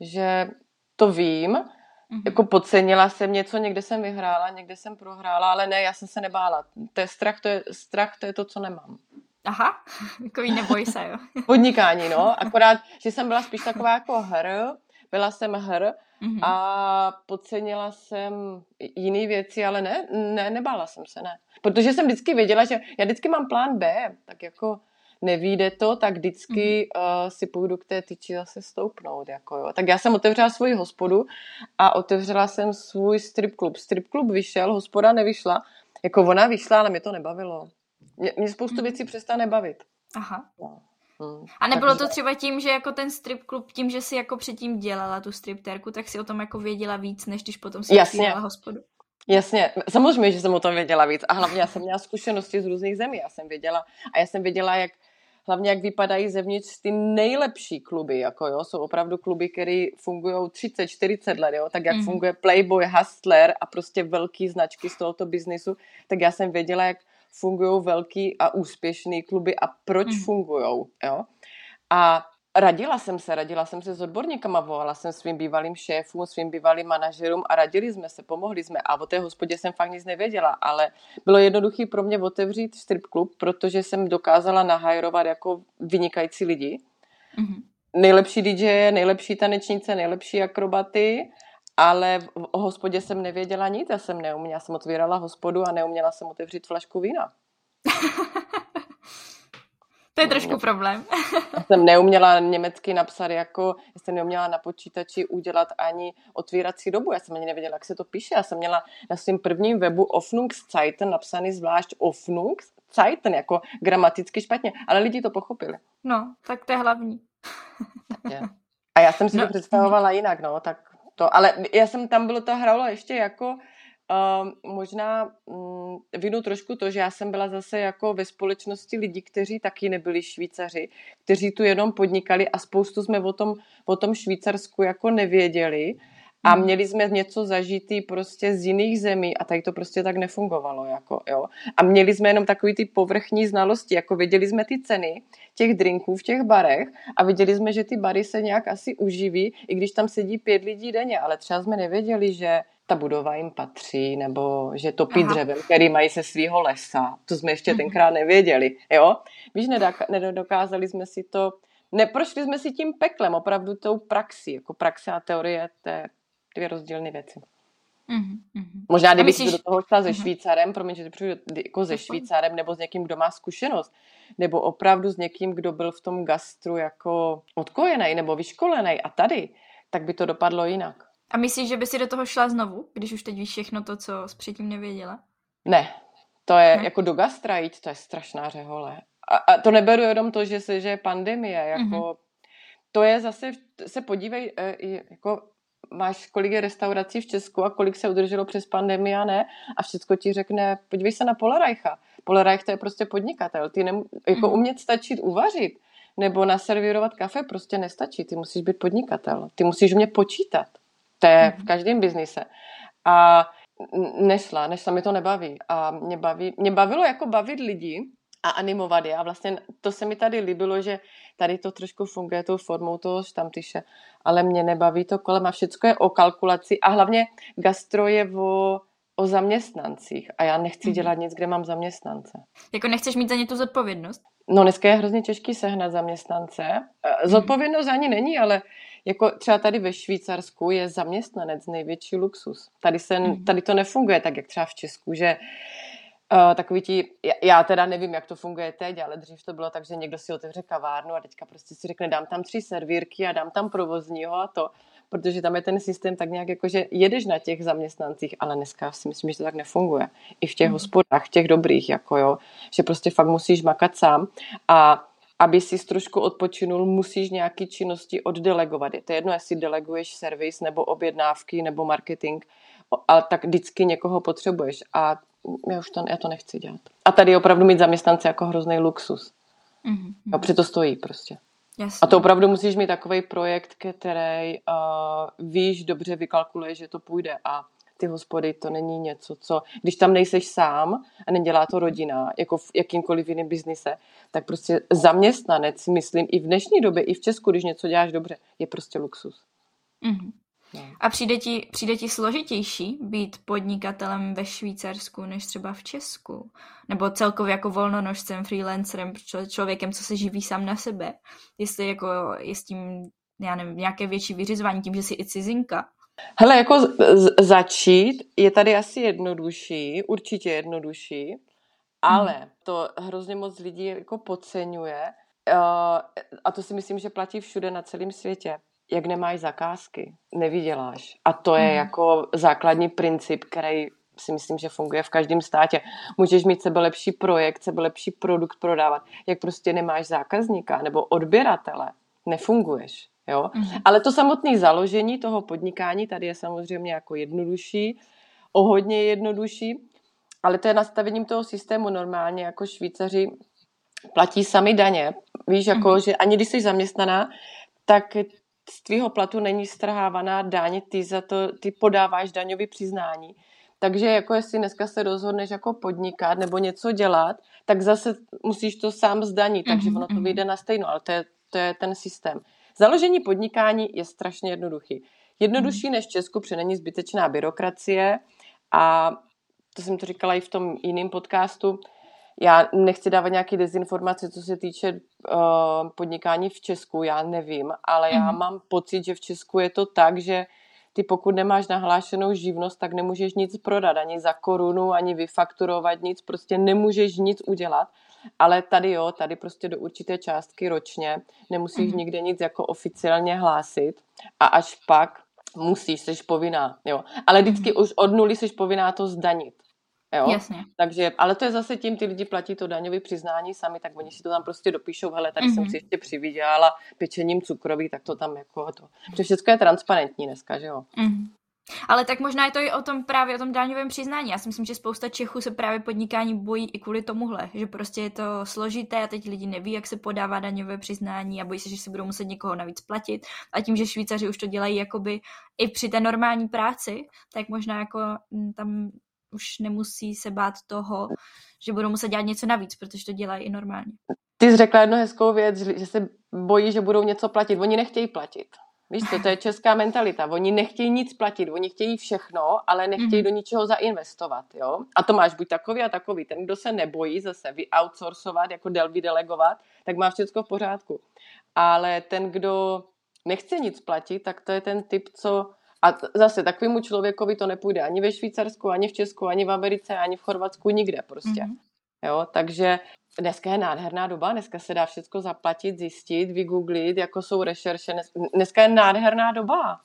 že to vím, mm-hmm. jako podcenila jsem něco, někde jsem vyhrála, někde jsem prohrála, ale ne, já jsem se nebála. To je strach, to je, strach, to je to, co nemám. Aha, takový neboj se, jo. Podnikání, no. Akorát, že jsem byla spíš taková jako hr, byla jsem hr mm-hmm. a podcenila jsem jiné věci, ale ne, ne, nebála jsem se, ne. Protože jsem vždycky věděla, že já vždycky mám plán B, tak jako nevíde to, tak vždycky mm-hmm. uh, si půjdu k té tyči zase stoupnout. Jako jo. Tak já jsem otevřela svoji hospodu a otevřela jsem svůj strip klub. Strip klub vyšel, hospoda nevyšla. Jako ona vyšla, ale mě to nebavilo. Mě, mě spoustu mm-hmm. věcí přestane bavit. Aha. No. Hmm, a nebylo takže... to třeba tím, že jako ten strip klub, tím, že si jako předtím dělala tu stripterku, tak si o tom jako věděla víc, než když potom si dělala hospodu? Jasně, samozřejmě, že jsem o tom věděla víc a hlavně já jsem měla zkušenosti z různých zemí, já jsem věděla a já jsem věděla, jak hlavně jak vypadají zevnitř ty nejlepší kluby, jako jo, jsou opravdu kluby, které fungují 30-40 let, jo, tak jak mm. funguje Playboy, Hustler a prostě velký značky z tohoto biznisu, tak já jsem věděla, jak fungují velký a úspěšný kluby a proč mm. fungují, jo. A radila jsem se, radila jsem se s odborníkama, volala jsem svým bývalým šéfům, svým bývalým manažerům a radili jsme se, pomohli jsme a o té hospodě jsem fakt nic nevěděla, ale bylo jednoduché pro mě otevřít strip klub, protože jsem dokázala nahajrovat jako vynikající lidi. Mm-hmm. Nejlepší DJ, nejlepší tanečnice, nejlepší akrobaty, ale o hospodě jsem nevěděla nic, já jsem neuměla, já jsem otvírala hospodu a neuměla jsem otevřít flašku vína. To je trošku problém. Já jsem neuměla německy napsat jako, já jsem neuměla na počítači udělat ani otvírací dobu. Já jsem ani nevěděla, jak se to píše. Já jsem měla na svém prvním webu Offnungszeiten napsaný zvlášť Offnungszeiten, jako gramaticky špatně, ale lidi to pochopili. No, tak to je hlavní. A já jsem si no. to představovala jinak, no, tak to, ale já jsem tam bylo to hralo ještě jako Uh, možná um, vinu trošku to, že já jsem byla zase jako ve společnosti lidí, kteří taky nebyli Švýcaři, kteří tu jenom podnikali a spoustu jsme o tom, o tom Švýcarsku jako nevěděli a hmm. měli jsme něco zažitý prostě z jiných zemí a tady to prostě tak nefungovalo. Jako, jo. A měli jsme jenom takový ty povrchní znalosti, jako věděli jsme ty ceny těch drinků v těch barech a viděli jsme, že ty bary se nějak asi uživí, i když tam sedí pět lidí denně, ale třeba jsme nevěděli, že ta budova jim patří, nebo že topí Aha. dřevem, který mají se svého lesa. To jsme ještě mm-hmm. tenkrát nevěděli. Jo? Víš, nedokázali jsme si to, neprošli jsme si tím peklem, opravdu tou praxi. Jako praxe a teorie, to je dvě rozdílné věci. Mm-hmm. Možná, kdyby myslíš... si do toho šla se mm-hmm. Švýcarem, promiň, že přijdu jako se Švýcarem, nebo s někým, kdo má zkušenost, nebo opravdu s někým, kdo byl v tom gastru jako odkojený nebo vyškolený a tady, tak by to dopadlo jinak. A myslíš, že by si do toho šla znovu, když už teď víš všechno to, co jsi předtím nevěděla? Ne, to je ne? jako do gastra jít, to je strašná řehole. A, a to neberu jenom to, že, se, že je pandemie, jako mm-hmm. to je zase, se podívej, e, jako máš kolik je restaurací v Česku a kolik se udrželo přes pandemii a ne a všechno ti řekne, podívej se na Polerajcha. Polerajch to je prostě podnikatel, ty nem, jako mm-hmm. umět stačit uvařit nebo naservírovat kafe prostě nestačí, ty musíš být podnikatel, ty musíš umět počítat. To je v mhm. každém biznise. A nešla, nešla, mi to nebaví. A mě, baví, mě bavilo jako bavit lidi a animovat je. A vlastně to se mi tady líbilo, že tady to trošku funguje tou formou toho štamtyše, ale mě nebaví to kolem a všechno je o kalkulaci a hlavně gastro je o, o zaměstnancích a já nechci mhm. dělat nic, kde mám zaměstnance. Jako nechceš mít za ně tu zodpovědnost? No dneska je hrozně těžký sehnat zaměstnance. Eh, zodpovědnost ani není, ale jako třeba tady ve Švýcarsku je zaměstnanec největší luxus. Tady, se, mhm. tady to nefunguje tak, jak třeba v Česku, že Uh, takový ti, já teda nevím, jak to funguje teď, ale dřív to bylo tak, že někdo si otevře kavárnu a teďka prostě si řekne, dám tam tři servírky a dám tam provozního a to, protože tam je ten systém tak nějak jako, že jedeš na těch zaměstnancích, ale dneska si myslím, že to tak nefunguje. I v těch mm. hospodách, těch dobrých, jako jo, že prostě fakt musíš makat sám a aby si trošku odpočinul, musíš nějaké činnosti oddelegovat. Je to jedno, jestli deleguješ servis nebo objednávky nebo marketing, ale tak vždycky někoho potřebuješ a já už to, já to nechci dělat. A tady opravdu mít zaměstnance jako hrozný luxus. Mm-hmm. Jo, to stojí prostě. Jasně. A to opravdu musíš mít takový projekt, který uh, víš, dobře vykalkuluješ, že to půjde a ty hospody, to není něco, co, když tam nejseš sám a nedělá to rodina, jako v jakýmkoliv jiném biznise, tak prostě zaměstnanec, myslím, i v dnešní době, i v Česku, když něco děláš dobře, je prostě luxus. Mm-hmm. No. A přijde ti, přijde ti složitější být podnikatelem ve Švýcarsku než třeba v Česku? Nebo celkově jako volnonožcem, freelancerem, člověkem, co se živí sám na sebe? Jestli jako je s tím, já nevím, nějaké větší vyřizování tím, že jsi i cizinka? Hele, jako z- začít je tady asi jednodušší, určitě jednodušší, ale hmm. to hrozně moc lidí jako podceňuje uh, a to si myslím, že platí všude na celém světě jak nemáš zakázky, nevyděláš. A to je mm. jako základní princip, který si myslím, že funguje v každém státě. Můžeš mít sebe lepší projekt, sebe lepší produkt prodávat. Jak prostě nemáš zákazníka nebo odběratele, nefunguješ. Jo? Mm. Ale to samotné založení toho podnikání tady je samozřejmě jako jednodušší, o hodně jednodušší, ale to je nastavením toho systému normálně, jako Švýcaři platí sami daně. Víš, jako, mm-hmm. že ani když jsi zaměstnaná, tak z tvýho platu není strhávaná daň, ty za to, ty podáváš daňový přiznání. Takže jako jestli dneska se rozhodneš jako podnikat nebo něco dělat, tak zase musíš to sám zdanit, takže mm-hmm. ono to mhm. vyjde na stejno, ale to je, to je ten systém. Založení podnikání je strašně jednoduchý. Jednodušší mm-hmm. než v Česku, protože není zbytečná byrokracie a to jsem to říkala i v tom jiném podcastu, já nechci dávat nějaké dezinformace, co se týče uh, podnikání v Česku, já nevím, ale já mm. mám pocit, že v Česku je to tak, že ty pokud nemáš nahlášenou živnost, tak nemůžeš nic prodat, ani za korunu, ani vyfakturovat nic, prostě nemůžeš nic udělat. Ale tady jo, tady prostě do určité částky ročně nemusíš mm. nikde nic jako oficiálně hlásit a až pak musíš, jsi povinná, jo. Ale vždycky mm. už od nuly jsi povinná to zdanit. Jo? Jasně. Takže, ale to je zase tím, ty lidi platí to daňové přiznání sami, tak oni si to tam prostě dopíšou, hele, tady mm-hmm. jsem mhm. si ještě přivydělala pečením cukroví, tak to tam jako to. Protože všechno je transparentní dneska, že jo. Mm-hmm. Ale tak možná je to i o tom právě o tom daňovém přiznání. Já si myslím, že spousta Čechů se právě podnikání bojí i kvůli tomuhle, že prostě je to složité a teď lidi neví, jak se podává daňové přiznání a bojí se, že si budou muset někoho navíc platit. A tím, že Švýcaři už to dělají jakoby i při té normální práci, tak možná jako mm, tam už nemusí se bát toho, že budou muset dělat něco navíc, protože to dělají i normálně. Ty jsi řekla jednu hezkou věc, že se bojí, že budou něco platit. Oni nechtějí platit. Víš co, to je česká mentalita. Oni nechtějí nic platit, oni chtějí všechno, ale nechtějí mm-hmm. do ničeho zainvestovat. Jo? A to máš buď takový a takový. Ten, kdo se nebojí zase vyoutsourcovat, jako del vydelegovat, tak má všechno v pořádku. Ale ten, kdo nechce nic platit, tak to je ten typ, co a zase takovému člověkovi to nepůjde ani ve Švýcarsku, ani v Česku, ani v Americe, ani v Chorvatsku, nikde prostě. Mm-hmm. Jo, takže dneska je nádherná doba, dneska se dá všechno zaplatit, zjistit, vygooglit, jako jsou rešerše. Dneska je nádherná doba.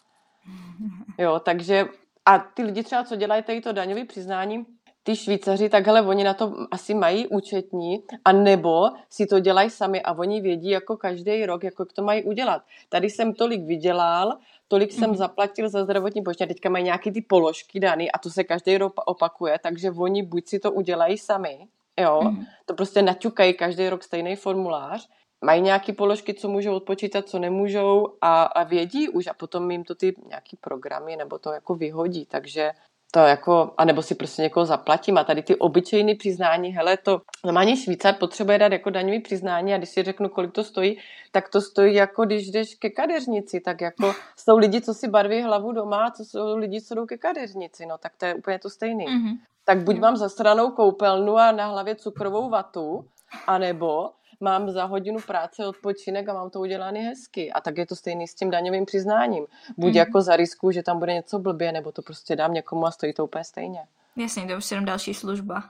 Jo, takže a ty lidi třeba, co dělají tady to daňové přiznání, ty Švýcaři, takhle oni na to asi mají účetní, a nebo si to dělají sami a oni vědí jako každý rok, jako to mají udělat. Tady jsem tolik vydělal, tolik jsem mm. zaplatil za zdravotní pojištění, teďka mají nějaký ty položky daný a to se každý rok opakuje, takže oni buď si to udělají sami, jo, mm. to prostě naťukají každý rok stejný formulář, mají nějaké položky, co můžou odpočítat, co nemůžou a, a vědí už a potom jim to ty nějaký programy nebo to jako vyhodí, takže to jako, anebo si prostě někoho zaplatím a tady ty obyčejné přiznání, hele, to normálně Švýcar potřebuje dát jako daňový přiznání a když si řeknu, kolik to stojí, tak to stojí jako když jdeš ke kadeřnici, tak jako jsou lidi, co si barví hlavu doma, co jsou lidi, co jdou ke kadeřnici, no tak to je úplně to stejný. Mm-hmm. Tak buď mám zastranou koupelnu a na hlavě cukrovou vatu, anebo mám za hodinu práce odpočinek a mám to udělané hezky. A tak je to stejný s tím daňovým přiznáním. Buď mm. jako za risku, že tam bude něco blbě, nebo to prostě dám někomu a stojí to úplně stejně. Jasně, to už je jenom další služba.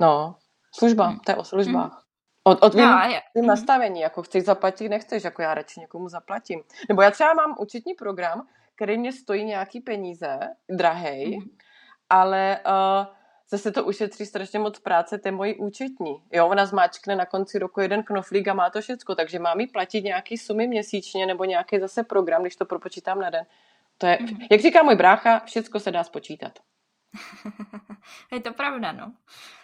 No, služba, mm. to je o službách. Mm. Od, od no, mm. nastavení, jako chceš zaplatit, nechceš, jako já radši někomu zaplatím. Nebo já třeba mám účetní program, který mě stojí nějaký peníze, drahej, mm. ale uh, zase to ušetří strašně moc práce té mojí účetní. Jo, ona zmáčkne na konci roku jeden knoflík a má to všecko, takže mám jí platit nějaký sumy měsíčně nebo nějaký zase program, když to propočítám na den. To je, mm. jak říká můj brácha, všecko se dá spočítat. je to pravda, no.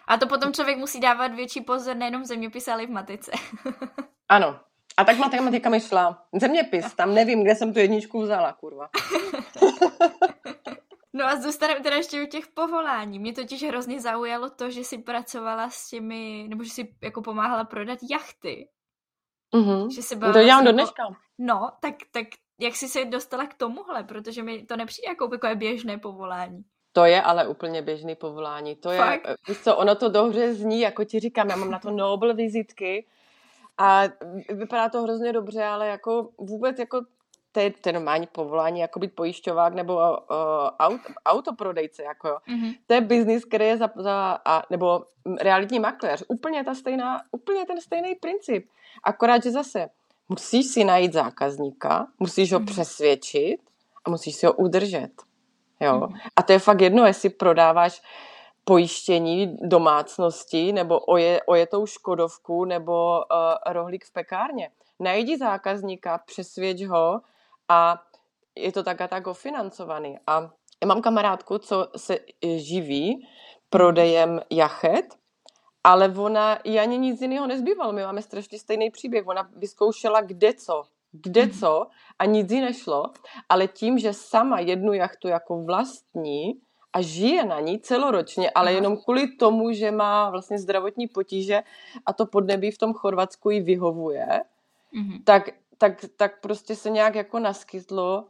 A to potom člověk musí dávat větší pozor nejenom v zeměpise, ale i v matice. ano. A tak matematika mi šla. Zeměpis, tam nevím, kde jsem tu jedničku vzala, kurva. No a zůstaneme teda ještě u těch povolání. Mě totiž hrozně zaujalo to, že jsi pracovala s těmi, nebo že jsi jako pomáhala prodat jachty. Mm-hmm. Že jsi byla to dělám do dneška. No, tak, tak jak jsi se dostala k tomuhle? Protože mi to nepřijde jako takové běžné povolání. To je ale úplně běžný povolání. To je, Fakt? víš co, ono to dobře zní, jako ti říkám, já mám na to Nobel vizitky a vypadá to hrozně dobře, ale jako vůbec jako to je, to je normální povolání, jako být pojišťovák nebo uh, aut, autoprodejce, jako jo. Mm-hmm. To je biznis, který je za, za a, nebo realitní makléř. Úplně, ta stejná, úplně ten stejný princip. Akorát, že zase musíš si najít zákazníka, musíš ho mm-hmm. přesvědčit a musíš si ho udržet. Jo. Mm-hmm. A to je fakt jedno, jestli prodáváš pojištění domácnosti nebo oje, ojetou škodovku nebo uh, rohlík v pekárně. Najdi zákazníka, přesvědč ho a je to tak a tak ofinancovaný. A já mám kamarádku, co se živí prodejem jachet ale ona, i ani nic jiného nezbývalo, my máme strašně stejný příběh, ona vyzkoušela kde co, kde mm. co a nic jí nešlo, ale tím, že sama jednu jachtu jako vlastní a žije na ní celoročně, ale jenom kvůli tomu, že má vlastně zdravotní potíže a to podnebí v tom Chorvatsku jí vyhovuje, mm. tak, tak, tak prostě se nějak jako naskytlo,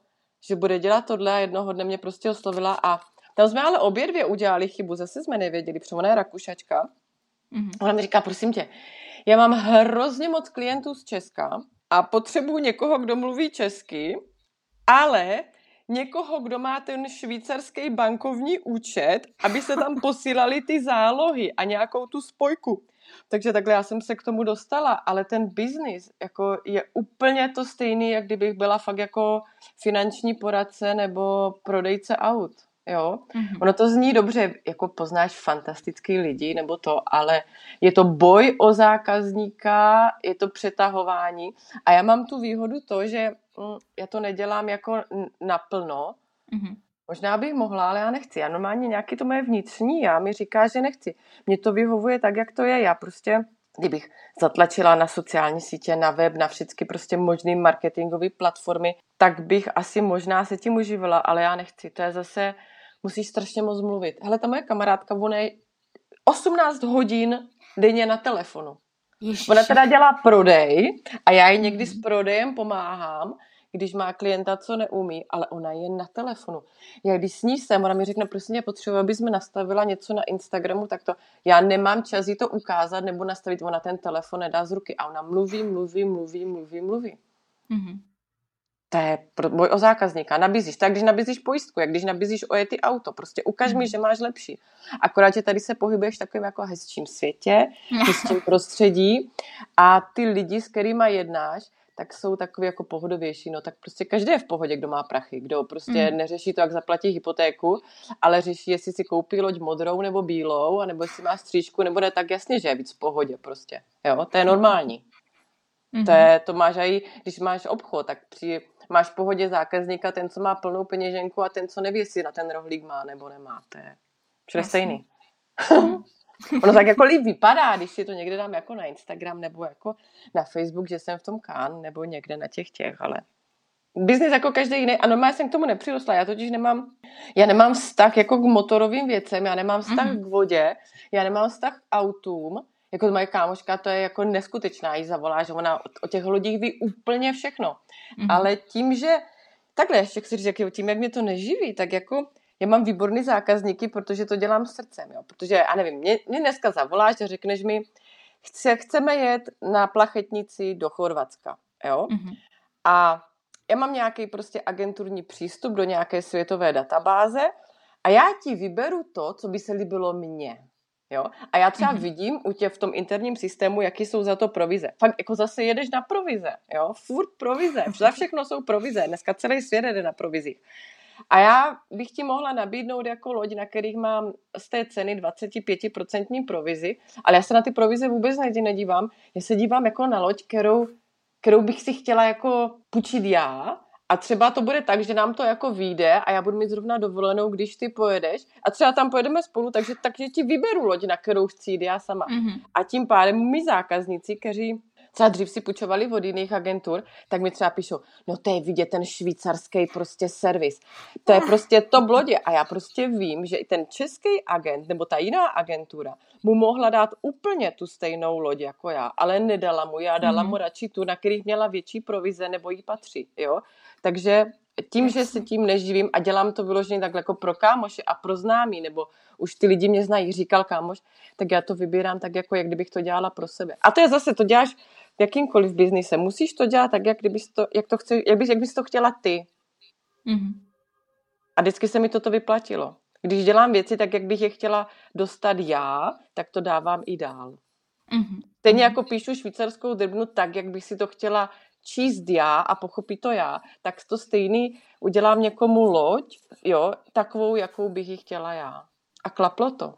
že bude dělat tohle a jednoho dne mě prostě oslovila a tam jsme ale obě dvě udělali chybu, zase jsme nevěděli, protože ona je Rakušačka. Mm-hmm. Ona mi říká, prosím tě, já mám hrozně moc klientů z Česka a potřebuji někoho, kdo mluví česky, ale někoho, kdo má ten švýcarský bankovní účet, aby se tam posílali ty zálohy a nějakou tu spojku. Takže takhle já jsem se k tomu dostala, ale ten biznis jako je úplně to stejný, jak kdybych byla fakt jako finanční poradce nebo prodejce aut. Jo? Mm-hmm. Ono to zní dobře, jako poznáš fantastický lidi nebo to, ale je to boj o zákazníka, je to přetahování a já mám tu výhodu to, že mm, já to nedělám jako naplno, mm-hmm. Možná bych mohla, ale já nechci. Já normálně nějaký to moje vnitřní, já mi říká, že nechci. Mně to vyhovuje tak, jak to je. Já prostě, kdybych zatlačila na sociální sítě, na web, na všechny prostě možné marketingové platformy, tak bych asi možná se tím uživila, ale já nechci. To je zase, musíš strašně moc mluvit. Hele, ta moje kamarádka, ona je 18 hodin denně na telefonu. Ježiši. Ona teda dělá prodej a já jí někdy s mhm. prodejem pomáhám, když má klienta, co neumí, ale ona je na telefonu. Já když s ní jsem, ona mi řekne, prosím mě, potřebuji, aby jsme nastavila něco na Instagramu, tak to já nemám čas jí to ukázat nebo nastavit, ona ten telefon nedá z ruky a ona mluví, mluví, mluví, mluví, mluví. Mm-hmm. To je boj o zákazníka. Nabízíš tak, když nabízíš pojistku, jak když nabízíš ojety auto. Prostě ukaž mi, mhm. že máš lepší. Akorát, že tady se pohybuješ v takovém jako hezčím světě, hezčím prostředí a ty lidi, s kterými jednáš, tak jsou takový jako pohodovější. No tak prostě každý je v pohodě, kdo má prachy, kdo prostě mm. neřeší to, jak zaplatí hypotéku, ale řeší, jestli si koupí loď modrou nebo bílou, anebo jestli má střížku, nebo ne, tak jasně, že je víc v pohodě prostě. Jo, to je normální. Mm-hmm. To, je, to máš i, když máš obchod, tak při, máš v pohodě zákazníka ten, co má plnou peněženku a ten, co neví, jestli na ten rohlík má nebo nemá. To je všude stejný. Ono tak jako líp vypadá, když si to někde dám jako na Instagram nebo jako na Facebook, že jsem v tom kán nebo někde na těch těch, ale biznis jako každý jiný. A normálně jsem k tomu nepřirostla. Já totiž nemám, já nemám vztah jako k motorovým věcem, já nemám vztah mm-hmm. k vodě, já nemám vztah k autům. Jako moje kámoška, to je jako neskutečná, jí zavolá, že ona o těch lodích ví úplně všechno. Mm-hmm. Ale tím, že takhle ještě chci říct, jak tím, jak mě to neživí, tak jako já mám výborný zákazníky, protože to dělám srdcem, jo. Protože, já nevím, mě, mě dneska zavoláš a řekneš mi, chce, chceme jet na plachetnici do Chorvatska, jo. Mm-hmm. A já mám nějaký prostě agenturní přístup do nějaké světové databáze a já ti vyberu to, co by se líbilo mně. Jo? A já třeba mm-hmm. vidím u tě v tom interním systému, jaký jsou za to provize. Fakt jako zase jedeš na provize, jo? Furt provize. Za všechno jsou provize. Dneska celý svět jede na provizích. A já bych ti mohla nabídnout jako loď, na kterých mám z té ceny 25% provizi, ale já se na ty provize vůbec nedívám. Já se dívám jako na loď, kterou, kterou bych si chtěla jako půjčit já, a třeba to bude tak, že nám to jako vyjde a já budu mít zrovna dovolenou, když ty pojedeš a třeba tam pojedeme spolu, takže, takže ti vyberu loď, na kterou chci jít já sama. Mm-hmm. A tím pádem my zákazníci, kteří třeba dřív si půjčovali od jiných agentur, tak mi třeba píšou, no to je vidět ten švýcarský prostě servis. To je prostě to blodě. A já prostě vím, že i ten český agent nebo ta jiná agentura mu mohla dát úplně tu stejnou loď jako já, ale nedala mu. Já dala mm-hmm. mu radši tu, na kterých měla větší provize nebo jí patří. Jo? Takže tím, že se tím neživím a dělám to vyloženě takhle jako pro kámoše a pro známý, nebo už ty lidi mě znají, říkal kámoš, tak já to vybírám tak, jako jak kdybych to dělala pro sebe. A to je zase, to děláš v jakýmkoliv biznise. Musíš to dělat tak, jak, kdybys to, jak, to chce, jak, bys, jak bys to chtěla ty. Mm-hmm. A vždycky se mi toto vyplatilo. Když dělám věci tak, jak bych je chtěla dostat já, tak to dávám i dál. Mm-hmm. Stejně jako píšu švýcarskou drbnu tak, jak bych si to chtěla číst já a pochopit to já, tak to stejný udělám někomu loď, jo, takovou, jakou bych ji chtěla já. A klaplo to.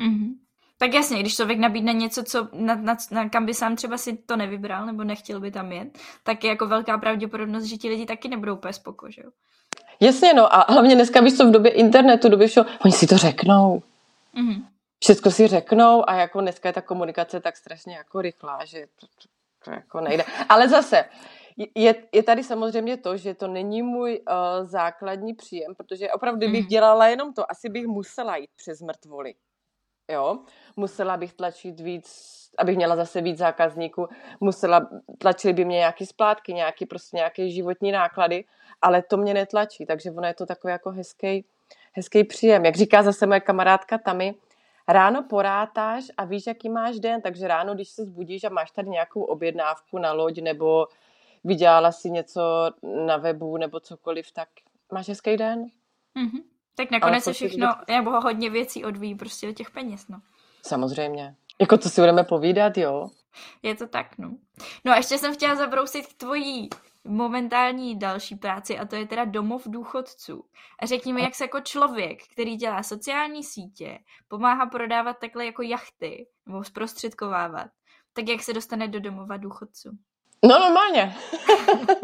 Mm-hmm. Tak jasně, když člověk nabídne něco, co na, na, na, kam by sám třeba si to nevybral, nebo nechtěl by tam jet, tak je jako velká pravděpodobnost, že ti lidi taky nebudou úplně spoko, že jo? Jasně, no a hlavně dneska víš co, v době internetu, v době všeho, oni si to řeknou. Mm-hmm. všechno si řeknou a jako dneska je ta komunikace tak strašně jako rychlá, že to, to, to jako nejde. Ale zase, je, je tady samozřejmě to, že to není můj uh, základní příjem, protože opravdu, kdybych mm. dělala jenom to, asi bych musela jít přes mrtvoly. Jo, musela bych tlačit víc, abych měla zase víc zákazníků, musela, tlačili by mě nějaký splátky, nějaký prostě nějaké životní náklady, ale to mě netlačí, takže ono je to takový jako hezký, hezký příjem. Jak říká zase moje kamarádka Tami, ráno porátáš a víš, jaký máš den, takže ráno, když se zbudíš a máš tady nějakou objednávku na loď nebo vydělala si něco na webu nebo cokoliv, tak máš hezký den. Mm-hmm. Tak nakonec se všechno, nebo hodně věcí odvíjí prostě od těch peněz, no. Samozřejmě. Jako to si budeme povídat, jo? Je to tak, no. No a ještě jsem chtěla zabrousit k tvojí momentální další práci a to je teda domov důchodců. A řekni mi, jak se jako člověk, který dělá sociální sítě, pomáhá prodávat takhle jako jachty nebo zprostředkovávat, tak jak se dostane do domova důchodců? No normálně.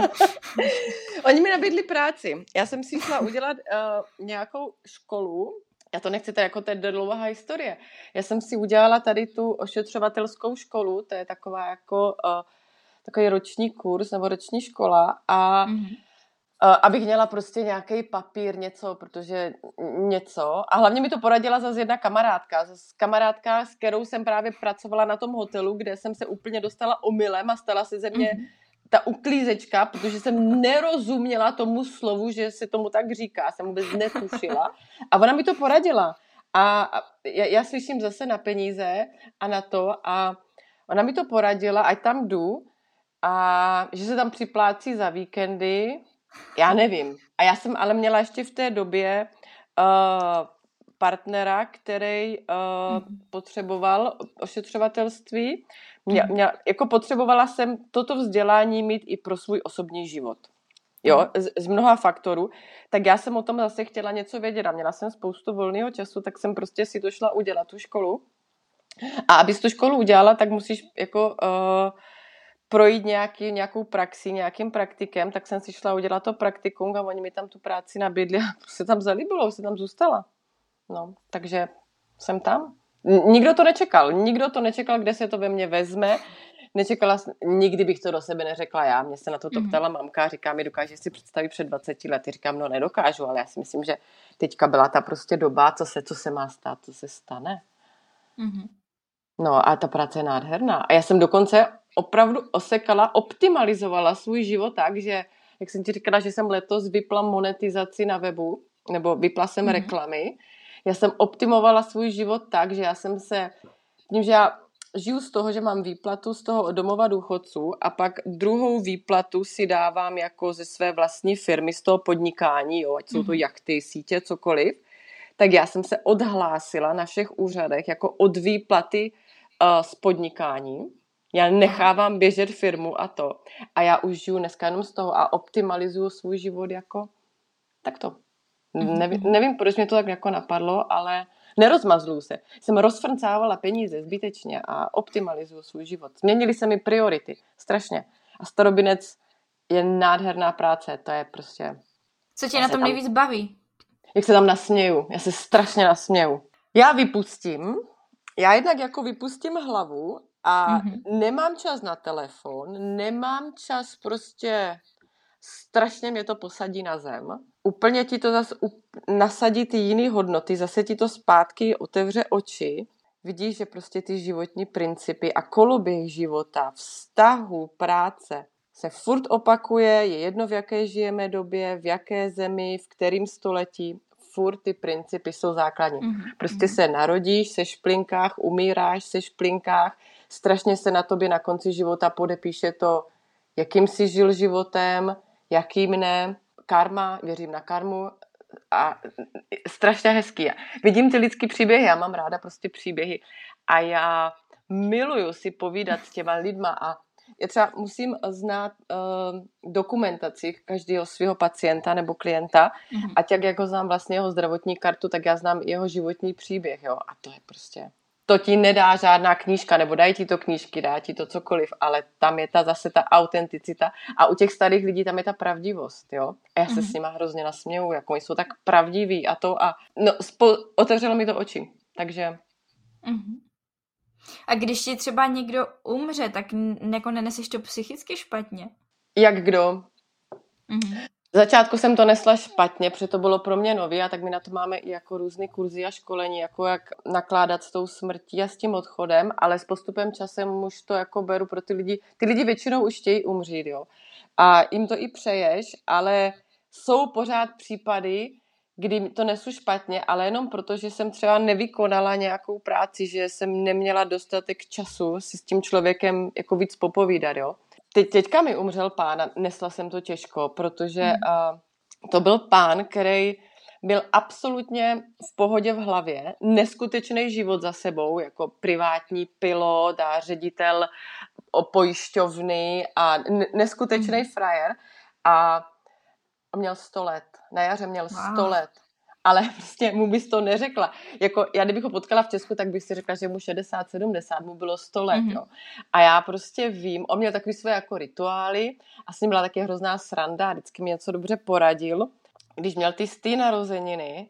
Oni mi nabídli práci. Já jsem si šla udělat uh, nějakou školu, já to nechci, jako to je dlouhá historie. Já jsem si udělala tady tu ošetřovatelskou školu, to je taková jako uh, takový roční kurz nebo roční škola a mm-hmm. abych měla prostě nějaký papír, něco, protože něco. A hlavně mi to poradila zase jedna kamarádka. Zase kamarádka, s kterou jsem právě pracovala na tom hotelu, kde jsem se úplně dostala omylem a stala se ze mě mm-hmm ta uklízečka, protože jsem nerozuměla tomu slovu, že se tomu tak říká, jsem vůbec netušila. A ona mi to poradila. A já, já slyším zase na peníze a na to a ona mi to poradila, ať tam jdu a že se tam připlácí za víkendy, já nevím. A já jsem ale měla ještě v té době uh, partnera, který uh, potřeboval ošetřovatelství. Mě, mhm. mě, jako potřebovala jsem toto vzdělání mít i pro svůj osobní život. Jo, mhm. z, z mnoha faktorů. Tak já jsem o tom zase chtěla něco vědět a měla jsem spoustu volného času, tak jsem prostě si to šla udělat, tu školu. A abys tu školu udělala, tak musíš jako uh, projít nějaký, nějakou praxi, nějakým praktikem, tak jsem si šla udělat to praktikum a oni mi tam tu práci nabídli a se tam zalíbilo, se tam zůstala. No, takže jsem tam. Nikdo to nečekal. Nikdo to nečekal, kde se to ve mně vezme. Nečekala, nikdy bych to do sebe neřekla já. Mě se na to mm-hmm. ptala mamka, říká mi, dokážeš si představit před 20 lety. Říkám, no nedokážu, ale já si myslím, že teďka byla ta prostě doba, co se, co se má stát, co se stane. Mm-hmm. No a ta práce je nádherná. A já jsem dokonce opravdu osekala, optimalizovala svůj život tak, že, jak jsem ti říkala, že jsem letos vypla monetizaci na webu, nebo vypla jsem mm-hmm. reklamy, já jsem optimovala svůj život tak, že já jsem se, tím, že já žiju z toho, že mám výplatu z toho domova důchodců a pak druhou výplatu si dávám jako ze své vlastní firmy, z toho podnikání, jo, ať jsou to mhm. jachty, sítě, cokoliv, tak já jsem se odhlásila na všech úřadech jako od výplaty uh, z podnikání. Já nechávám běžet firmu a to. A já už žiju dneska jenom z toho a optimalizuju svůj život jako takto. Mhm, nevím, nevím, proč mě to tak jako napadlo, ale nerozmazluju se. Jsem rozfrncávala peníze zbytečně a optimalizuju svůj život. Změnily se mi priority. Strašně. A starobinec je nádherná práce. To je prostě... Co tě na tom tam, nejvíc baví? Jak se tam nasměju. Já se strašně nasměju. Já vypustím, já jednak jako vypustím hlavu a mm-hmm. nemám čas na telefon, nemám čas prostě strašně mě to posadí na zem. Úplně ti to zase nasadí ty jiné hodnoty, zase ti to zpátky otevře oči. Vidíš, že prostě ty životní principy a koloběh života, vztahu, práce se furt opakuje, je jedno v jaké žijeme době, v jaké zemi, v kterém století, furt ty principy jsou základní. Mm-hmm. Prostě se narodíš, se šplinkách, umíráš, se šplinkách, strašně se na tobě na konci života podepíše to, jakým jsi žil životem, jakým ne, karma, věřím na karmu a strašně hezký. Vidím ty lidský příběhy, já mám ráda prostě příběhy a já miluju si povídat s těma lidma a já třeba musím znát uh, dokumentaci každého svého pacienta nebo klienta mm-hmm. a tak, jak ho znám vlastně jeho zdravotní kartu, tak já znám jeho životní příběh, jo, a to je prostě to ti nedá žádná knížka, nebo dají ti to knížky, dá ti to cokoliv, ale tam je ta zase ta autenticita a u těch starých lidí tam je ta pravdivost, jo. A já se mm-hmm. s nima hrozně nasměju, jako oni jsou tak pravdiví a to a no, spo, otevřelo mi to oči, takže Mm-hmm. A když ti třeba někdo umře, tak jako neneseš to psychicky špatně? Jak kdo? Mm-hmm. V začátku jsem to nesla špatně, protože to bylo pro mě nový a tak my na to máme i jako různé kurzy a školení, jako jak nakládat s tou smrtí a s tím odchodem, ale s postupem časem už to jako beru pro ty lidi. Ty lidi většinou už chtějí umřít, jo. A jim to i přeješ, ale jsou pořád případy, kdy to nesu špatně, ale jenom proto, že jsem třeba nevykonala nějakou práci, že jsem neměla dostatek času si s tím člověkem jako víc popovídat, jo. Teď, teďka mi umřel pán a nesla jsem to těžko, protože hmm. uh, to byl pán, který byl absolutně v pohodě v hlavě, neskutečný život za sebou, jako privátní pilot a ředitel pojišťovny a neskutečný hmm. frajer a měl 100 let. Na jaře měl 100 wow. let ale prostě mu bys to neřekla. Jako, já kdybych ho potkala v Česku, tak bych si řekla, že mu 60, 70, mu bylo 100 let, mm-hmm. jo. A já prostě vím, on měl takový své jako rituály a s ním byla taky hrozná sranda a vždycky mi něco dobře poradil. Když měl ty stý narozeniny,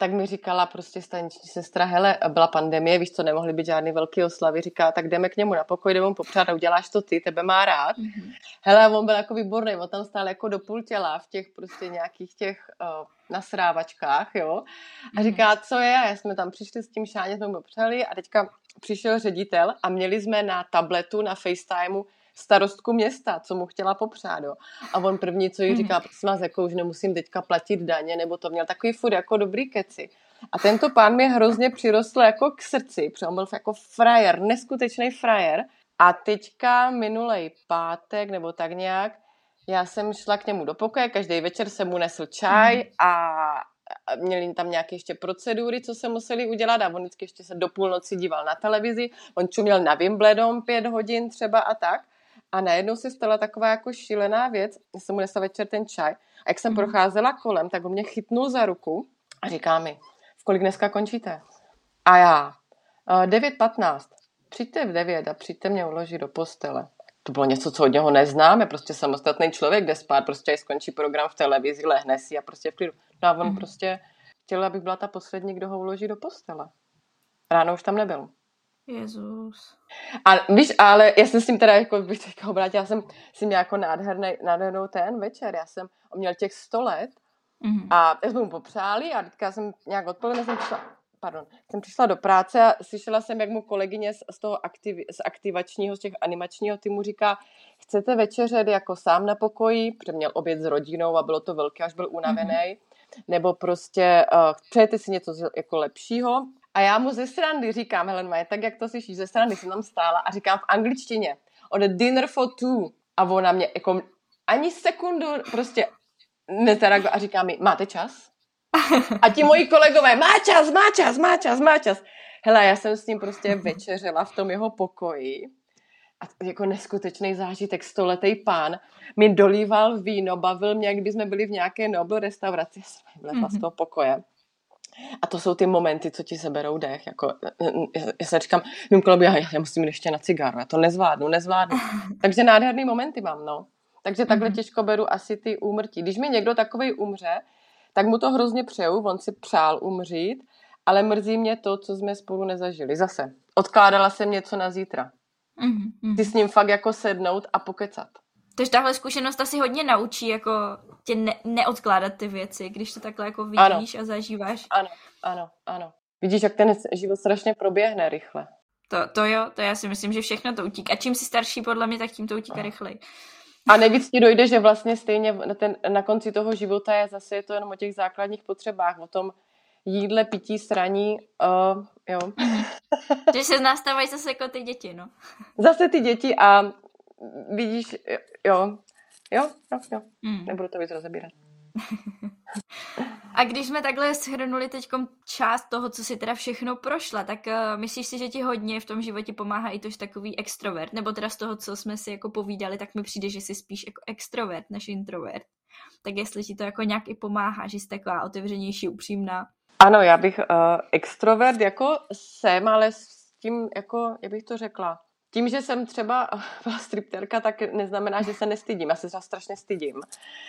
tak mi říkala prostě staniční sestra, hele, byla pandemie, víš co, nemohly být žádný velký oslavy, říká, tak jdeme k němu na pokoj, jdeme mu popřát a uděláš to ty, tebe má rád. Mm-hmm. Hele, on byl jako výborný, on tam stál jako do půl těla v těch prostě nějakých těch uh, nasrávačkách, jo. A mhm. říká, co je, a jsme tam přišli s tím šáně, jsme mu popřeli a teďka přišel ředitel a měli jsme na tabletu, na FaceTimeu starostku města, co mu chtěla popřát, jo. A on první, co jí říká, mhm. prosím vás, jako už nemusím teďka platit daně, nebo to měl takový furt jako dobrý keci. A tento pán mě hrozně přirostl jako k srdci, protože on byl jako frajer, neskutečný frajer. A teďka minulej pátek, nebo tak nějak, já jsem šla k němu do pokoje, každý večer jsem mu nesl čaj mhm. a měli tam nějaké ještě procedury, co se museli udělat a on vždycky ještě se do půlnoci díval na televizi, on čuměl na Wimbledon pět hodin třeba a tak. A najednou se stala taková jako šílená věc, já jsem mu nesla večer ten čaj a jak jsem mm. procházela kolem, tak on mě chytnul za ruku a říká mi, v kolik dneska končíte? A já, 9.15, přijďte v 9 a přijďte mě uložit do postele. To bylo něco, co od něho neznáme, prostě samostatný člověk, kde spát, prostě skončí program v televizi, lehne si a prostě v klidu. No a on mm. prostě chtěl, abych byla ta poslední, kdo ho uloží do postele. Ráno už tam nebyl. Jezus. A víš, ale já jsem s tím teda, jako bych teďka obrátila, já jsem s ním jako nádherný, nádhernou ten večer, já jsem, měl těch 100 let mm-hmm. a já jsme mu popřáli a teďka jsem nějak odpoledne jsem přišla, pardon, jsem přišla do práce a slyšela jsem, jak mu kolegyně z, z toho aktiv, z aktivačního, z těch animačního týmu říká, chcete večeřet jako sám na pokoji, protože měl oběd s rodinou a bylo to velké, až byl unavený, mm-hmm. nebo prostě uh, přejete si něco jako lepšího a já mu ze strany říkám, Helen Maje, tak jak to slyšíš, ze strany jsem tam stála a říkám v angličtině, on dinner for two. A ona mě jako ani sekundu prostě nezareagovala a říká mi, máte čas? A ti moji kolegové, má čas, má čas, má čas, má čas. Hele, já jsem s ním prostě večeřila v tom jeho pokoji a jako neskutečný zážitek, stoletý pán mi dolíval víno, bavil mě, jak kdyby jsme byli v nějaké Nobel restauraci, jsem vlezla mm-hmm. z toho pokoje a to jsou ty momenty, co ti seberou dech. Jako, já se říkám, mým kolem, já, já musím ještě na cigáru, já to nezvládnu, nezvládnu. Takže nádherný momenty mám, no. Takže takhle mm-hmm. těžko beru asi ty úmrtí. Když mi někdo takový umře, tak mu to hrozně přeju, on si přál umřít, ale mrzí mě to, co jsme spolu nezažili. Zase, odkládala jsem něco na zítra. Mm-hmm. Ty s ním fakt jako sednout a pokecat. Takže tahle zkušenost asi hodně naučí, jako tě ne- neodkládat ty věci, když to takhle jako vidíš ano. a zažíváš. Ano, ano, ano. Vidíš, jak ten život strašně proběhne rychle. To, to jo, to já si myslím, že všechno to utíká. A čím jsi starší, podle mě, tak tím to utíká rychleji. A nejvíc ti dojde, že vlastně stejně na, ten, na konci toho života je zase je to jenom o těch základních potřebách, o tom jídle, pití, sraní, uh, jo. že se nastávají zase jako ty děti, no. Zase ty děti a vidíš, jo, jo, jo, jo. Mm. Nebudu to víc rozebírat. A když jsme takhle shrnuli teď část toho, co si teda všechno prošla, tak uh, myslíš si, že ti hodně v tom životě pomáhá i to, že takový extrovert? Nebo teda z toho, co jsme si jako povídali, tak mi přijde, že jsi spíš jako extrovert než introvert. Tak jestli ti to jako nějak i pomáhá, že jsi taková otevřenější, upřímná. Ano, já bych uh, extrovert jako jsem, ale s tím jako, jak bych to řekla, tím, že jsem třeba byla stripterka, tak neznamená, že se nestydím. Já se třeba strašně stydím.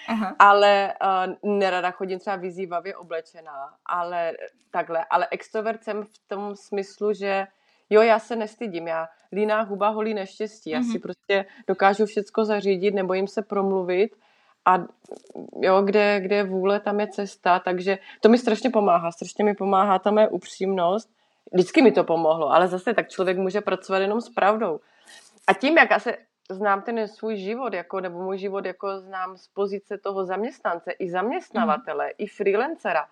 Aha. Ale uh, nerada chodím třeba vyzývavě oblečená. Ale takhle. Ale extrovert jsem v tom smyslu, že jo, já se nestydím, já líná huba holí neštěstí, já mm-hmm. si prostě dokážu všecko zařídit, nebojím se promluvit a jo, kde, kde je vůle, tam je cesta, takže to mi strašně pomáhá, strašně mi pomáhá ta mé upřímnost, vždycky mi to pomohlo, ale zase tak člověk může pracovat jenom s pravdou. A tím, jak asi znám ten svůj život, jako, nebo můj život jako znám z pozice toho zaměstnance, i zaměstnavatele, mm. i freelancera,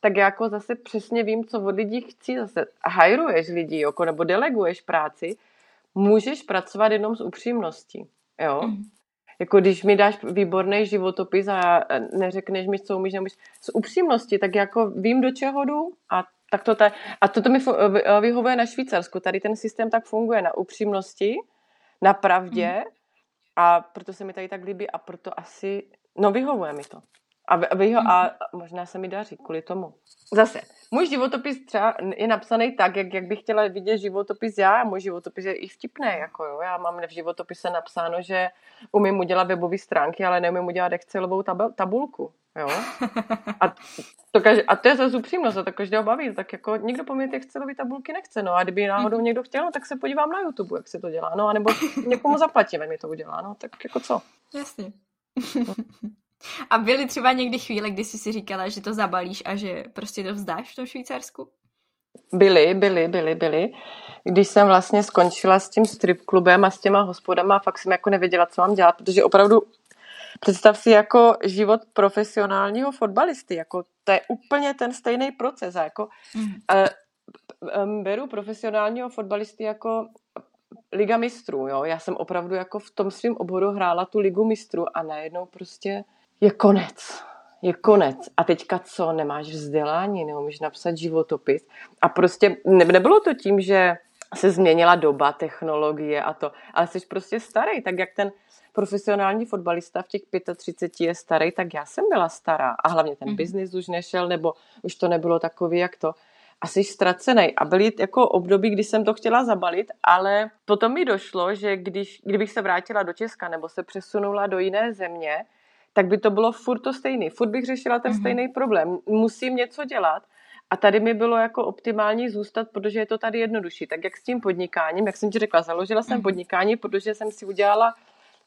tak jako zase přesně vím, co od lidí chci. Zase hajruješ lidi, jako, nebo deleguješ práci, můžeš pracovat jenom s upřímností. Jo? Mm. Jako když mi dáš výborný životopis a neřekneš mi, co umíš, nebo s upřímností, tak jako vím, do čeho jdu a tak to ta, a toto mi vyhovuje na Švýcarsku. Tady ten systém tak funguje na upřímnosti, na pravdě mm. a proto se mi tady tak líbí a proto asi, no vyhovuje mi to. A, vyho, a mhm. možná se mi daří kvůli tomu. Zase, můj životopis třeba je napsaný tak, jak, jak bych chtěla vidět životopis já a můj životopis je i vtipný. Jako jo. Já mám v životopise napsáno, že umím udělat webové stránky, ale neumím udělat Excelovou tabel, tabulku. Jo? A to, každý, a to je zase upřímnost, a to každého baví. Tak jako nikdo po mě ty Excelové tabulky nechce. No a kdyby náhodou mhm. někdo chtěl, no, tak se podívám na YouTube, jak se to dělá. No a nebo někomu zaplatím, mi to udělá. No tak jako co? Jasně. A byly třeba někdy chvíle, kdy jsi si říkala, že to zabalíš a že prostě to vzdáš v tom Švýcarsku? Byly, byly, byly, byly. Když jsem vlastně skončila s tím strip klubem a s těma hospodama, fakt jsem jako nevěděla, co mám dělat, protože opravdu představ si jako život profesionálního fotbalisty, jako to je úplně ten stejný proces. A jako, mm. uh, beru profesionálního fotbalisty jako Liga mistrů, jo. Já jsem opravdu jako v tom svém oboru hrála tu Ligu mistrů a najednou prostě je konec. Je konec. A teďka co? Nemáš vzdělání, neumíš napsat životopis. A prostě ne, nebylo to tím, že se změnila doba, technologie a to, ale jsi prostě starý, tak jak ten profesionální fotbalista v těch 35 je starý, tak já jsem byla stará a hlavně ten mm. biznis už nešel, nebo už to nebylo takový, jak to. A jsi ztracený. A byly jako období, kdy jsem to chtěla zabalit, ale potom mi došlo, že když, kdybych se vrátila do Česka nebo se přesunula do jiné země, tak by to bylo furt to stejný. Furt bych řešila ten mm-hmm. stejný problém. Musím něco dělat. A tady mi bylo jako optimální zůstat, protože je to tady jednodušší. Tak jak s tím podnikáním, jak jsem ti řekla, založila jsem mm-hmm. podnikání, protože jsem si udělala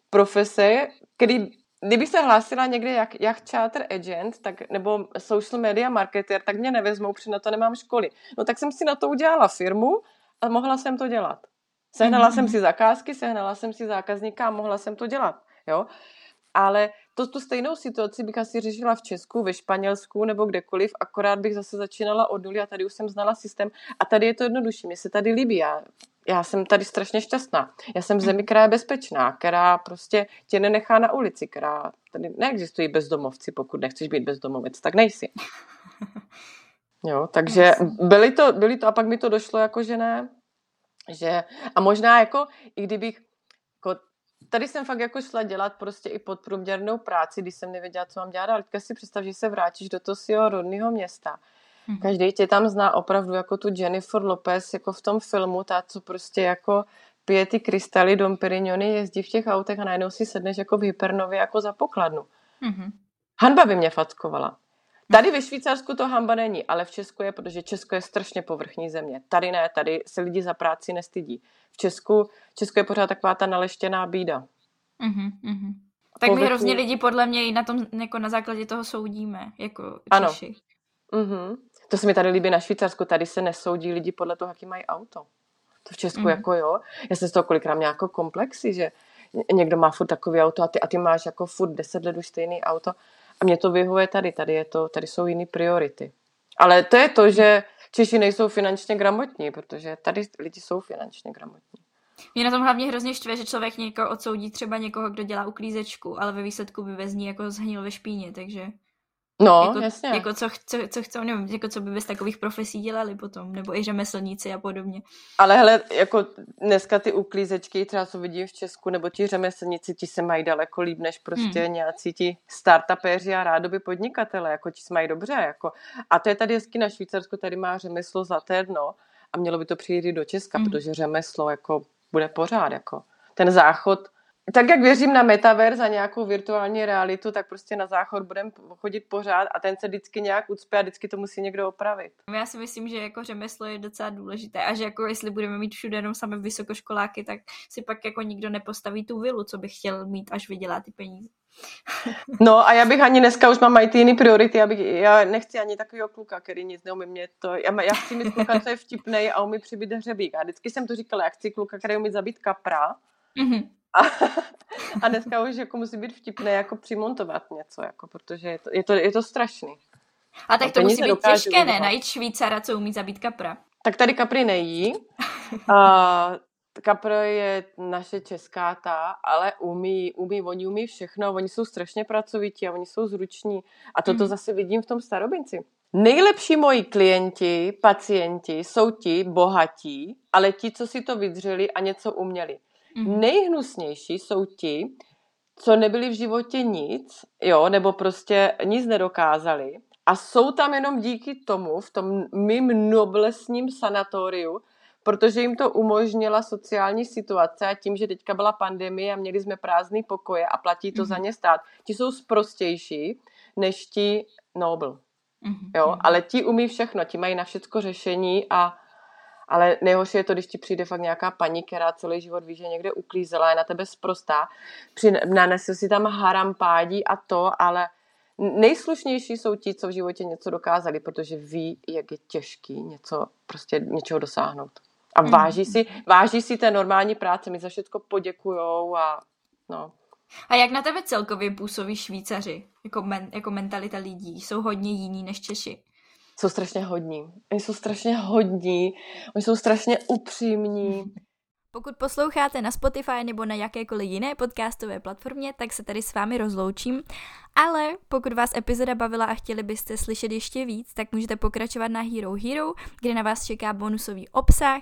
profese, který kdybych se hlásila někde jak, jak charter agent tak, nebo social media marketer, tak mě nevezmou, protože na to nemám školy. No tak jsem si na to udělala firmu a mohla jsem to dělat. Sehnala mm-hmm. jsem si zakázky, sehnala jsem si zákazníka a mohla jsem to dělat. Jo? Ale to, tu stejnou situaci bych asi řešila v Česku, ve Španělsku nebo kdekoliv, akorát bych zase začínala od nuly a tady už jsem znala systém. A tady je to jednodušší, mně se tady líbí. Já, já jsem tady strašně šťastná. Já jsem v zemi, která je bezpečná, která prostě tě nenechá na ulici, která tady neexistují bezdomovci, pokud nechceš být bezdomovec, tak nejsi. Jo, takže byly to, byly to, a pak mi to došlo jako, že ne, že, a možná jako, i kdybych tady jsem fakt jako šla dělat prostě i podprůměrnou práci, když jsem nevěděla, co mám dělat, ale teďka si představ, že se vrátíš do toho svého rodného města. Mm-hmm. Každý tě tam zná opravdu jako tu Jennifer Lopez, jako v tom filmu, ta, co prostě jako pije ty krystaly, Dom Perignony, jezdí v těch autech a najednou si sedneš jako v Hypernově jako za pokladnu. Mm-hmm. Hanba by mě fackovala. Tady ve Švýcarsku to hamba není, ale v Česku je, protože Česko je strašně povrchní země. Tady ne, tady se lidi za práci nestydí. V Česku, Česko je pořád taková ta naleštěná bída. Uh-huh, uh-huh. Tak my hrozně lidi podle mě i na tom, jako na základě toho soudíme, jako Češi. Ano. Uh-huh. To se mi tady líbí na Švýcarsku, tady se nesoudí lidi podle toho, jaký mají auto. To v Česku uh-huh. jako jo. Já jsem z toho kolikrát měla jako komplexy, že někdo má furt takový auto a ty, a ty máš jako furt deset let už stejný auto. A mě to vyhovuje tady, tady, je to, tady jsou jiné priority. Ale to je to, že Češi nejsou finančně gramotní, protože tady lidi jsou finančně gramotní. Mě na tom hlavně hrozně štve, že člověk někoho odsoudí třeba někoho, kdo dělá uklízečku, ale ve výsledku by ve jako zhnil ve špíně, takže... No, jako, jasně. Jako co, co, co chcou, nevím, jako co by bez takových profesí dělali potom, nebo i řemeslníci a podobně. Ale hele, jako dneska ty uklízečky, třeba co vidím v Česku, nebo ti řemeslníci, ti se mají daleko líp, než prostě hmm. nějací ti startupéři a rádoby podnikatele, jako ti se mají dobře, jako. A to je tady hezky na Švýcarsku, tady má řemeslo zlaté dno a mělo by to přijít i do Česka, hmm. protože řemeslo, jako bude pořád, jako. Ten záchod, tak jak věřím na metaverse a nějakou virtuální realitu, tak prostě na záchod budeme chodit pořád a ten se vždycky nějak ucpe a vždycky to musí někdo opravit. Já si myslím, že jako řemeslo je docela důležité a že jako jestli budeme mít všude jenom samé vysokoškoláky, tak si pak jako nikdo nepostaví tu vilu, co bych chtěl mít, až vydělá ty peníze. No a já bych ani dneska už mám mají ty jiný priority, abych, já nechci ani takového kluka, který nic neumí mě to, já, já chci mít kluka, co je vtipnej a umí přibít hřebík. A vždycky jsem to říkala, já chci kluka, který umí zabít kapra, mm-hmm. A, a dneska už jako musí být vtipné jako přimontovat něco, jako, protože je to, je to, je to strašný. A tak to musí být těžké, ne? Najít Švýcara, co umí zabít kapra. Tak tady kapry nejí. A, kapr je naše česká ta, ale umí, umí, oni umí všechno, oni jsou strašně pracovití a oni jsou zruční. A toto mm. zase vidím v tom starobinci. Nejlepší moji klienti, pacienti jsou ti bohatí, ale ti, co si to vydřeli a něco uměli. Mm. Nejhnusnější jsou ti, co nebyli v životě nic, jo, nebo prostě nic nedokázali a jsou tam jenom díky tomu, v tom mým noblesním sanatoriu, protože jim to umožnila sociální situace a tím, že teďka byla pandemie a měli jsme prázdný pokoje a platí to mm. za ně stát, ti jsou sprostější než ti Nobel. Mm. Jo, ale ti umí všechno, ti mají na všecko řešení a ale nejhorší je to, když ti přijde fakt nějaká paní, která celý život ví, že někde uklízela, je na tebe sprostá, nanese si tam harampádí a to, ale nejslušnější jsou ti, co v životě něco dokázali, protože ví, jak je těžký něco, prostě něčeho dosáhnout. A mm. váží si, váží si té normální práce, mi za všechno poděkujou a no. A jak na tebe celkově působí Švýcaři? Jako, men, jako mentalita lidí? Jsou hodně jiný než Češi? Jsou strašně hodní. Oni jsou strašně hodní, oni jsou strašně upřímní. Pokud posloucháte na Spotify nebo na jakékoliv jiné podcastové platformě, tak se tady s vámi rozloučím. Ale pokud vás epizoda bavila a chtěli byste slyšet ještě víc, tak můžete pokračovat na Hero Hero, kde na vás čeká bonusový obsah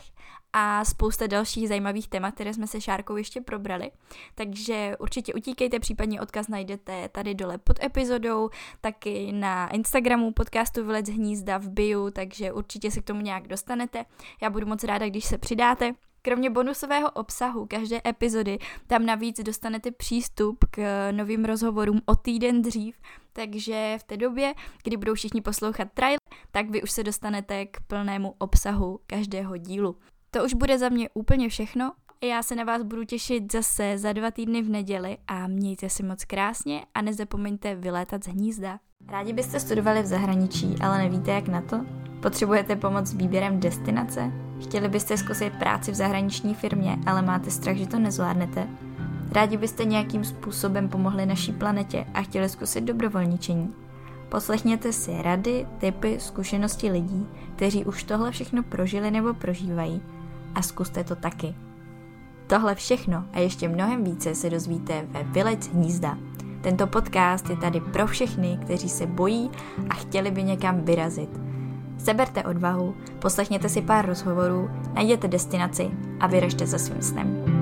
a spousta dalších zajímavých témat, které jsme se Šárkou ještě probrali. Takže určitě utíkejte, případně odkaz najdete tady dole pod epizodou, taky na Instagramu podcastu Vylec hnízda v bio, takže určitě se k tomu nějak dostanete. Já budu moc ráda, když se přidáte. Kromě bonusového obsahu každé epizody tam navíc dostanete přístup k novým rozhovorům o týden dřív, takže v té době, kdy budou všichni poslouchat trial, tak vy už se dostanete k plnému obsahu každého dílu. To už bude za mě úplně všechno. Já se na vás budu těšit zase za dva týdny v neděli a mějte si moc krásně a nezapomeňte vylétat z hnízda. Rádi byste studovali v zahraničí, ale nevíte jak na to? Potřebujete pomoc s výběrem destinace? Chtěli byste zkusit práci v zahraniční firmě, ale máte strach, že to nezvládnete? Rádi byste nějakým způsobem pomohli naší planetě a chtěli zkusit dobrovolničení? Poslechněte si rady, typy, zkušenosti lidí, kteří už tohle všechno prožili nebo prožívají a zkuste to taky. Tohle všechno a ještě mnohem více se dozvíte ve Vylec hnízda. Tento podcast je tady pro všechny, kteří se bojí a chtěli by někam vyrazit. Seberte odvahu, poslechněte si pár rozhovorů, najděte destinaci a vyražte za svým snem.